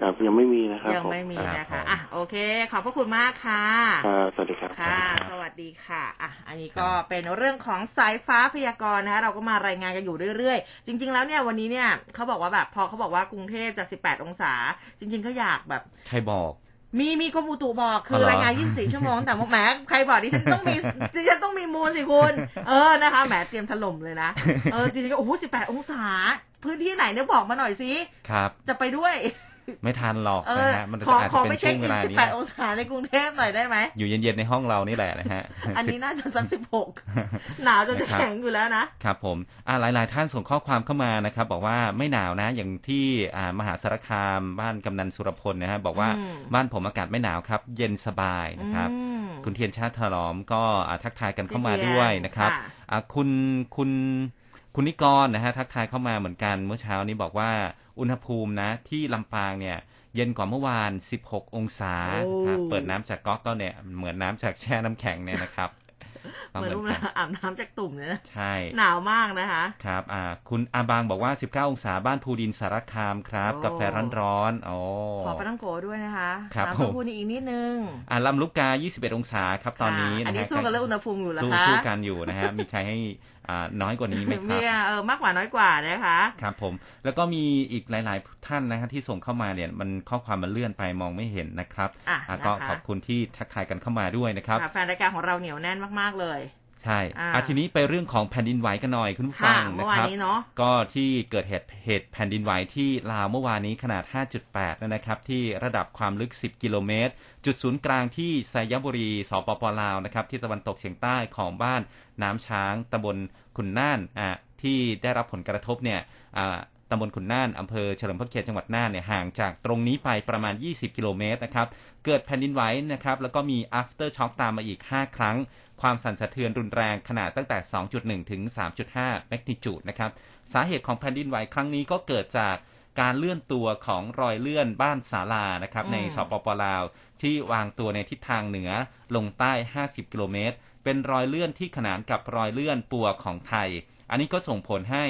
ครับยังไม่มีนะครับยังผมไม่มีครันะบคะผมอะโอเค ขอบพระคุณมากค่ะครับสวัสดีครับค่ะ สวัสดีค่ะอะ อันนี้ก็เป็นเรื่องของสายฟ้าพยากรณ์นะคะเราก็มารายงานกันอยู่เรื่อยๆ จริง ๆ แล้วเนี่ยวันนี้เนี่ยเขาบอกว่าแบบพอเขาบอกว่ากรุงเทพจะ 18 องศา จริงๆก็อยากแบบใครบอกมีมีกรมอุตุบอกคือ๋ออเหรอรายงาน 24 ชั่วโมง แต่ว่าแหมใครบอกดิฉันต้องมีดิฉันต้องมีมูลสิคุณ เออนะคะแหมเตรียมถล่มเลยนะเออจริงๆก็โอ้โห18 องศา พื้นที่ไหนเนี่ยบอกมาหน่อยสิครับ จะไปด้วย ไม่ทันหรอกเอนะอฮะ มันขออาจขจะอเป็ไปนเช็ช่ควงเวอินลานี้18องศาในกรุงเทพหน่อยได้ไหม อยู่เย็นๆในห้องเรานี่แหละนะฮะ อันนี้น่าจะสัก16หนาวจนจะแข็งอยู่แล้วนะ ครับผมอ่าหลายๆ ท่านส่งข้อความเข้ามานะครับ บอกว่าไม่หนาวนะ อย่างที่อ่ามหาสารคามบ้านกำนันสุรพลนะฮะ บอกว่าอืมบ้านผมอากาศไม่หนาวครับ เย็นสบายนะครับอืมคุณเทียนชาติถลอมก็อ่าทักทายกันเข้ามาพี่เทียนด้วยนะครับค่ะอ่าคุณคุณคุณนิกรนะฮะทักทายเข้ามาเหมือนกันเมื่อเช้านี้บอกว่า อุณหภูมินะ ที่ลำปางเนี่ย เย็นกว่าเมื่อวาน 16 องศาโอ้ครับเปิดน้ำจากก๊อกก็เนี่ยเหมือนน้ำจากแช่น้ำแข็งเนี่ยนะครับก็เหมือนรุ่มกันอาบน้ำจากตุ่มเนี่ยนะใช่ หนาวมากนะคะ ครับ อ่า คุณอาบางบอกว่า 19 องศาบ้านภูดินสารคามครับโอ้กาแฟร้อนๆโอ้ขอปลาต้องโกะด้วยนะคะครับน้ำผเต้ามหู้นี่อีกนิดนึง อ่าลำลูกกา 21 องศาครับตอนนี้ค่ะอันนะนี้ฮะสู้กันเรื่องอุณหภูมิอยู่เหรอสู้คะสู้กันอยู่นะฮะ มีใครให้อ่าน้อยกว่านี้ไหมคมีรับเออมากกว่าน้อยกว่านะคะครับผมแล้วก็มีอีกหลาย ๆ ท่านนะฮะที่ส่งเข้ามาเนี่ยมันข้อความมันเลื่อนไปมองไม่เห็นนะครับอะอ่านะคะก็ขอบคุณที่ทักทายกันเข้ามาด้วยนะครับค่ะแฟนรายการของเราเหนียวแน่นมากๆเลย ใช่อ่าอะทีนี้ไปเรื่องของแผ่นดินไหวกันหน่อยคุณผู้ค่ะฟังเมื่นะอวานครับนี้เนาะก็ที่เกิดเหตุเหตุแผ่นดินไหวที่ลาวเมื่อวานนี้ขนาด 5.8 นะครับ ที่ระดับความลึก 10 กิโลเมตร จุดศูนย์กลางที่ไซยบุรีสปปลาวนะครับ ที่ตะวันตกเฉียงใต้ของบ้านน้ำช้างตำบลขุนน่านอะที่ได้รับผลกระทบเนี่ยอ่าตำบลขุนน่าน อำเภอเฉลิมพระเกียรติจังหวัดน่านเนี่ยห่างจากตรงนี้ไปประมาณ 20 กิโลเมตรนะครับ เกิดแผ่นดินไหวนะครับ แล้วก็มี after shock ตามมาอีก 5 ครั้ง ความสั่นสะเทือนรุนแรงขนาดตั้งแต่ 2.1 ถึง 3.5 แมกนิจูดนะครับ สาเหตุของแผ่นดินไหวครั้งนี้ก็เกิดจากการเลื่อนตัวของรอยเลื่อนบ้านศาลานะครับอืมในสปปลาว ที่วางตัวในทิศทางเหนือลงใต้ 50 กิโลเมตร เป็นรอยเลื่อนที่ขนานกับรอยเลื่อนปัวของไทย อันนี้ก็ส่งผลให้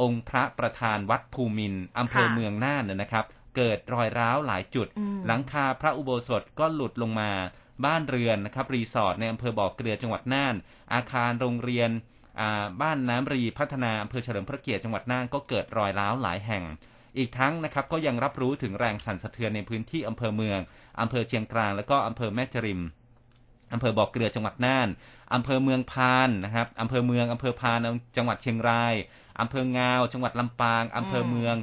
องค์พระประธานวัดภูมินทร์อำเภอค่ะเมืองน่านนะนะครับ เกิดรอยร้าวหลายจุดอืมหลังคาพระอุโบสถก็หลุดลงมา บ้านเรือนนะครับรีสอร์ทในอำเภอบ่อเกลือจังหวัดน่าน อาคารโรงเรียนบ้านน้ำรีพัฒนาอำเภอเฉลิมพระเกียรติจังหวัดน่านก็เกิดรอยร้าวหลายแห่ง อีกทั้งนะครับก็ยังรับรู้ถึงแรงสั่นสะเทือนในพื้นที่อำเภอเมืองอำเภอเชียงกลางแล้วก็อำเภอแม่จริมอำเภอบ่อเกลือจังหวัดน่านอำเภอเมืองพานนะครับอำเภอเมืองอำเภอพานจังหวัดเชียงรายอำเภองาว จังหวัดลำปางอำเภอเมือง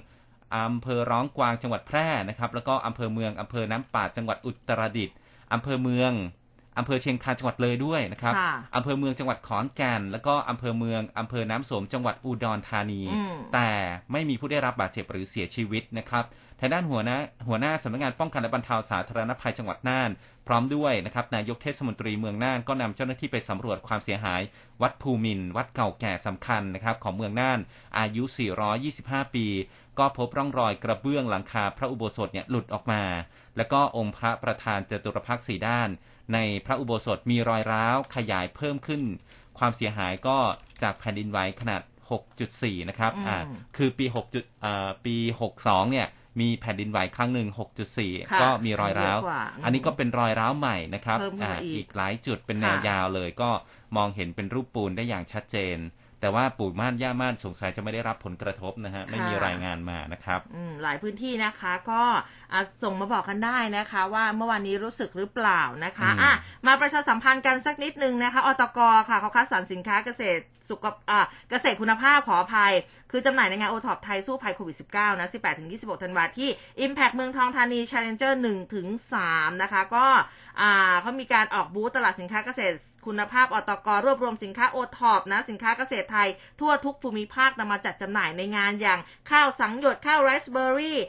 อำเภอร้องกวางจังหวัดแพร่นะครับ แล้วก็อำเภอเมืองอำเภอน้ำป่าจังหวัดอุตรดิตถ์ อำเภอเมืองอำเภอเชียงคานจังหวัดเลยด้วยนะครับค่ะอำเภอเมืองจังหวัดขอนแก่นแล้วก็อำเภอเมืองอำเภอน้ำสมจังหวัดอุดรธานีอืมแต่ไม่มีผู้ได้รับบาดเจ็บหรือเสียชีวิตนะครับทางด้านหัวหน้าหัวหน้าสำนักงานป้องกันและบรรเทาสาธารณภัยจังหวัดน่าน พร้อมด้วยนะครับนายกเทศมนตรีเมืองน่านก็นำเจ้าหน้าที่ไปสำรวจความเสียหาย วัดภูมินทร์วัดเก่าแก่สำคัญนะครับของเมืองน่าน อายุ 425 ปี ก็พบร่องรอยกระเบื้องหลังคาพระอุโบสถเนี่ยหลุดออกมา แล้วก็องค์พระประธานจตุรพักษ์สีด้าน ในพระอุโบสถมีรอยร้าวขยายเพิ่มขึ้น ความเสียหายก็จากแผ่นดินไหวขนาด 6.4 นะครับอืมอ่าคือปี6จุดอ่าปี 62 เนี่ยมีแผ่นดินไหวครั้งหนึ่งค่ะ6.4 ก็มีรอยร้าวเยอะกว่าอันนี้ก็เป็นรอยร้าวใหม่นะครับเพิ่มขึ้นมาอ่าอีกอีกหลายจุดเป็นค่ะแนวยาวเลยก็มองเห็นเป็นรูปปูนได้อย่างชัดเจน แต่ว่าปู่ม่านย่าม่านสงสัยจะไม่ได้รับผลกระทบนะฮะไม่มีรายงานมานะครับออืมหลายพื้นที่นะคะก็อะส่งมาบอกกันได้นะคะ ว่าเมื่อวานนี้รู้สึกหรือเปล่านะคะอืมอะมาประชาสัมพันธ์กันสักนิดนึงนะคะอตกค่ะเขาคัดสรรสินค้าเกษตรสุขอะเกษตรคุณภาพขออภัย คือจำหน่ายในงานโอท็อปไทยสู้ภัยโควิด -19 นะ 18-26 ธันวาที่ Impact เมืองทองธานี Challenger 1ถึง3นะคะ ก็อ่า เขามีการออกบูธตลาดสินค้าเกษตร คุณภาพอตกรวบรวมสินค้าโอท็อปนะ สินค้าเกษตรไทย ทั่วทุกภูมิภาคนำมาจัดจำหน่ายในงานอย่างข้าวสังข์หยดข้าวไรซ์เบอร์รี่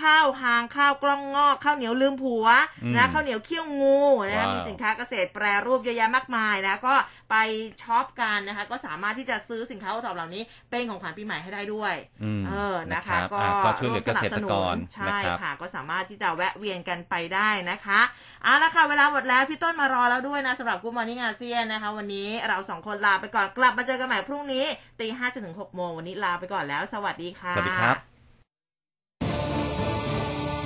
ข้าวหางข้าวกล้องงอกข้าวเหนียวลืมผัวอืมนะข้าวเหนียวเขี้ยวงูนะว้าวมีสินค้าเกษตรแปรรูปเยอะแยะมากมายนะก็ไปช็อปกันนะคะก็สามารถที่จะซื้อสินค้าโอท็อปเหล่านี้เป็นของขวัญปีใหม่ให้ได้ด้วยอืมเออนะคะนะครับก็อะก็ช่วยเหลือเกษตรกรร่วมสนับสนุนใช่นะครับค่ะ ก็สามารถที่จะแวะเวียนกันไปได้นะคะเอาละค่ะเวลาหมดแล้วพี่ต้นมารอแล้วด้วยนะสำหรับ Good Morning ASEAN นะคะ วันนี้เราสองคนลาไปก่อนกลับมาเจอกันใหม่พรุ่งนี้ตีห้าจนถึงหกโมงวันนี้ลาไปก่อนแล้ว สวัสดีค่ะสวัสดีครับ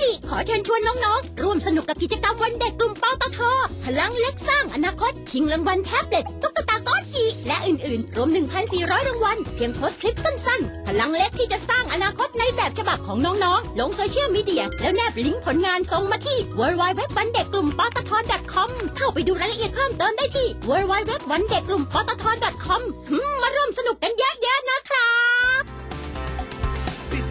จิ ขอเชิญชวนน้องๆ ร่วมสนุกกับกิจกรรมวันเด็กกลุ่มปตทพลังเล็กสร้างอนาคต ชิงรางวัลแท็บเล็ตตุ๊กตาก๊อตจิและอื่นๆ รวม 1,400 รางวัล เพียงโพสต์คลิปสั้นๆ พลังเล็กที่จะสร้างอนาคตในแบบฉบับของน้องๆ ลงโซเชียลมีเดีย แล้วแนบลิงก์ผลงานส่งมาที่ w w w วันเด็กกลุ่มปตท .com เข้าไปดูรายละเอียดเพิ่มเติมได้ที่ w w w วันเด็กกลุ่มปตท .com มมาร่วมสนุกกันเยอะๆนะครับ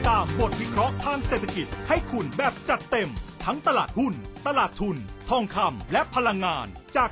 ตามบทวิเคราะห์ทางเศรษฐกิจให้คุณแบบจัดเต็ม ทั้งตลาดหุ้น ตลาดทุน ทองคำและพลังงาน จาก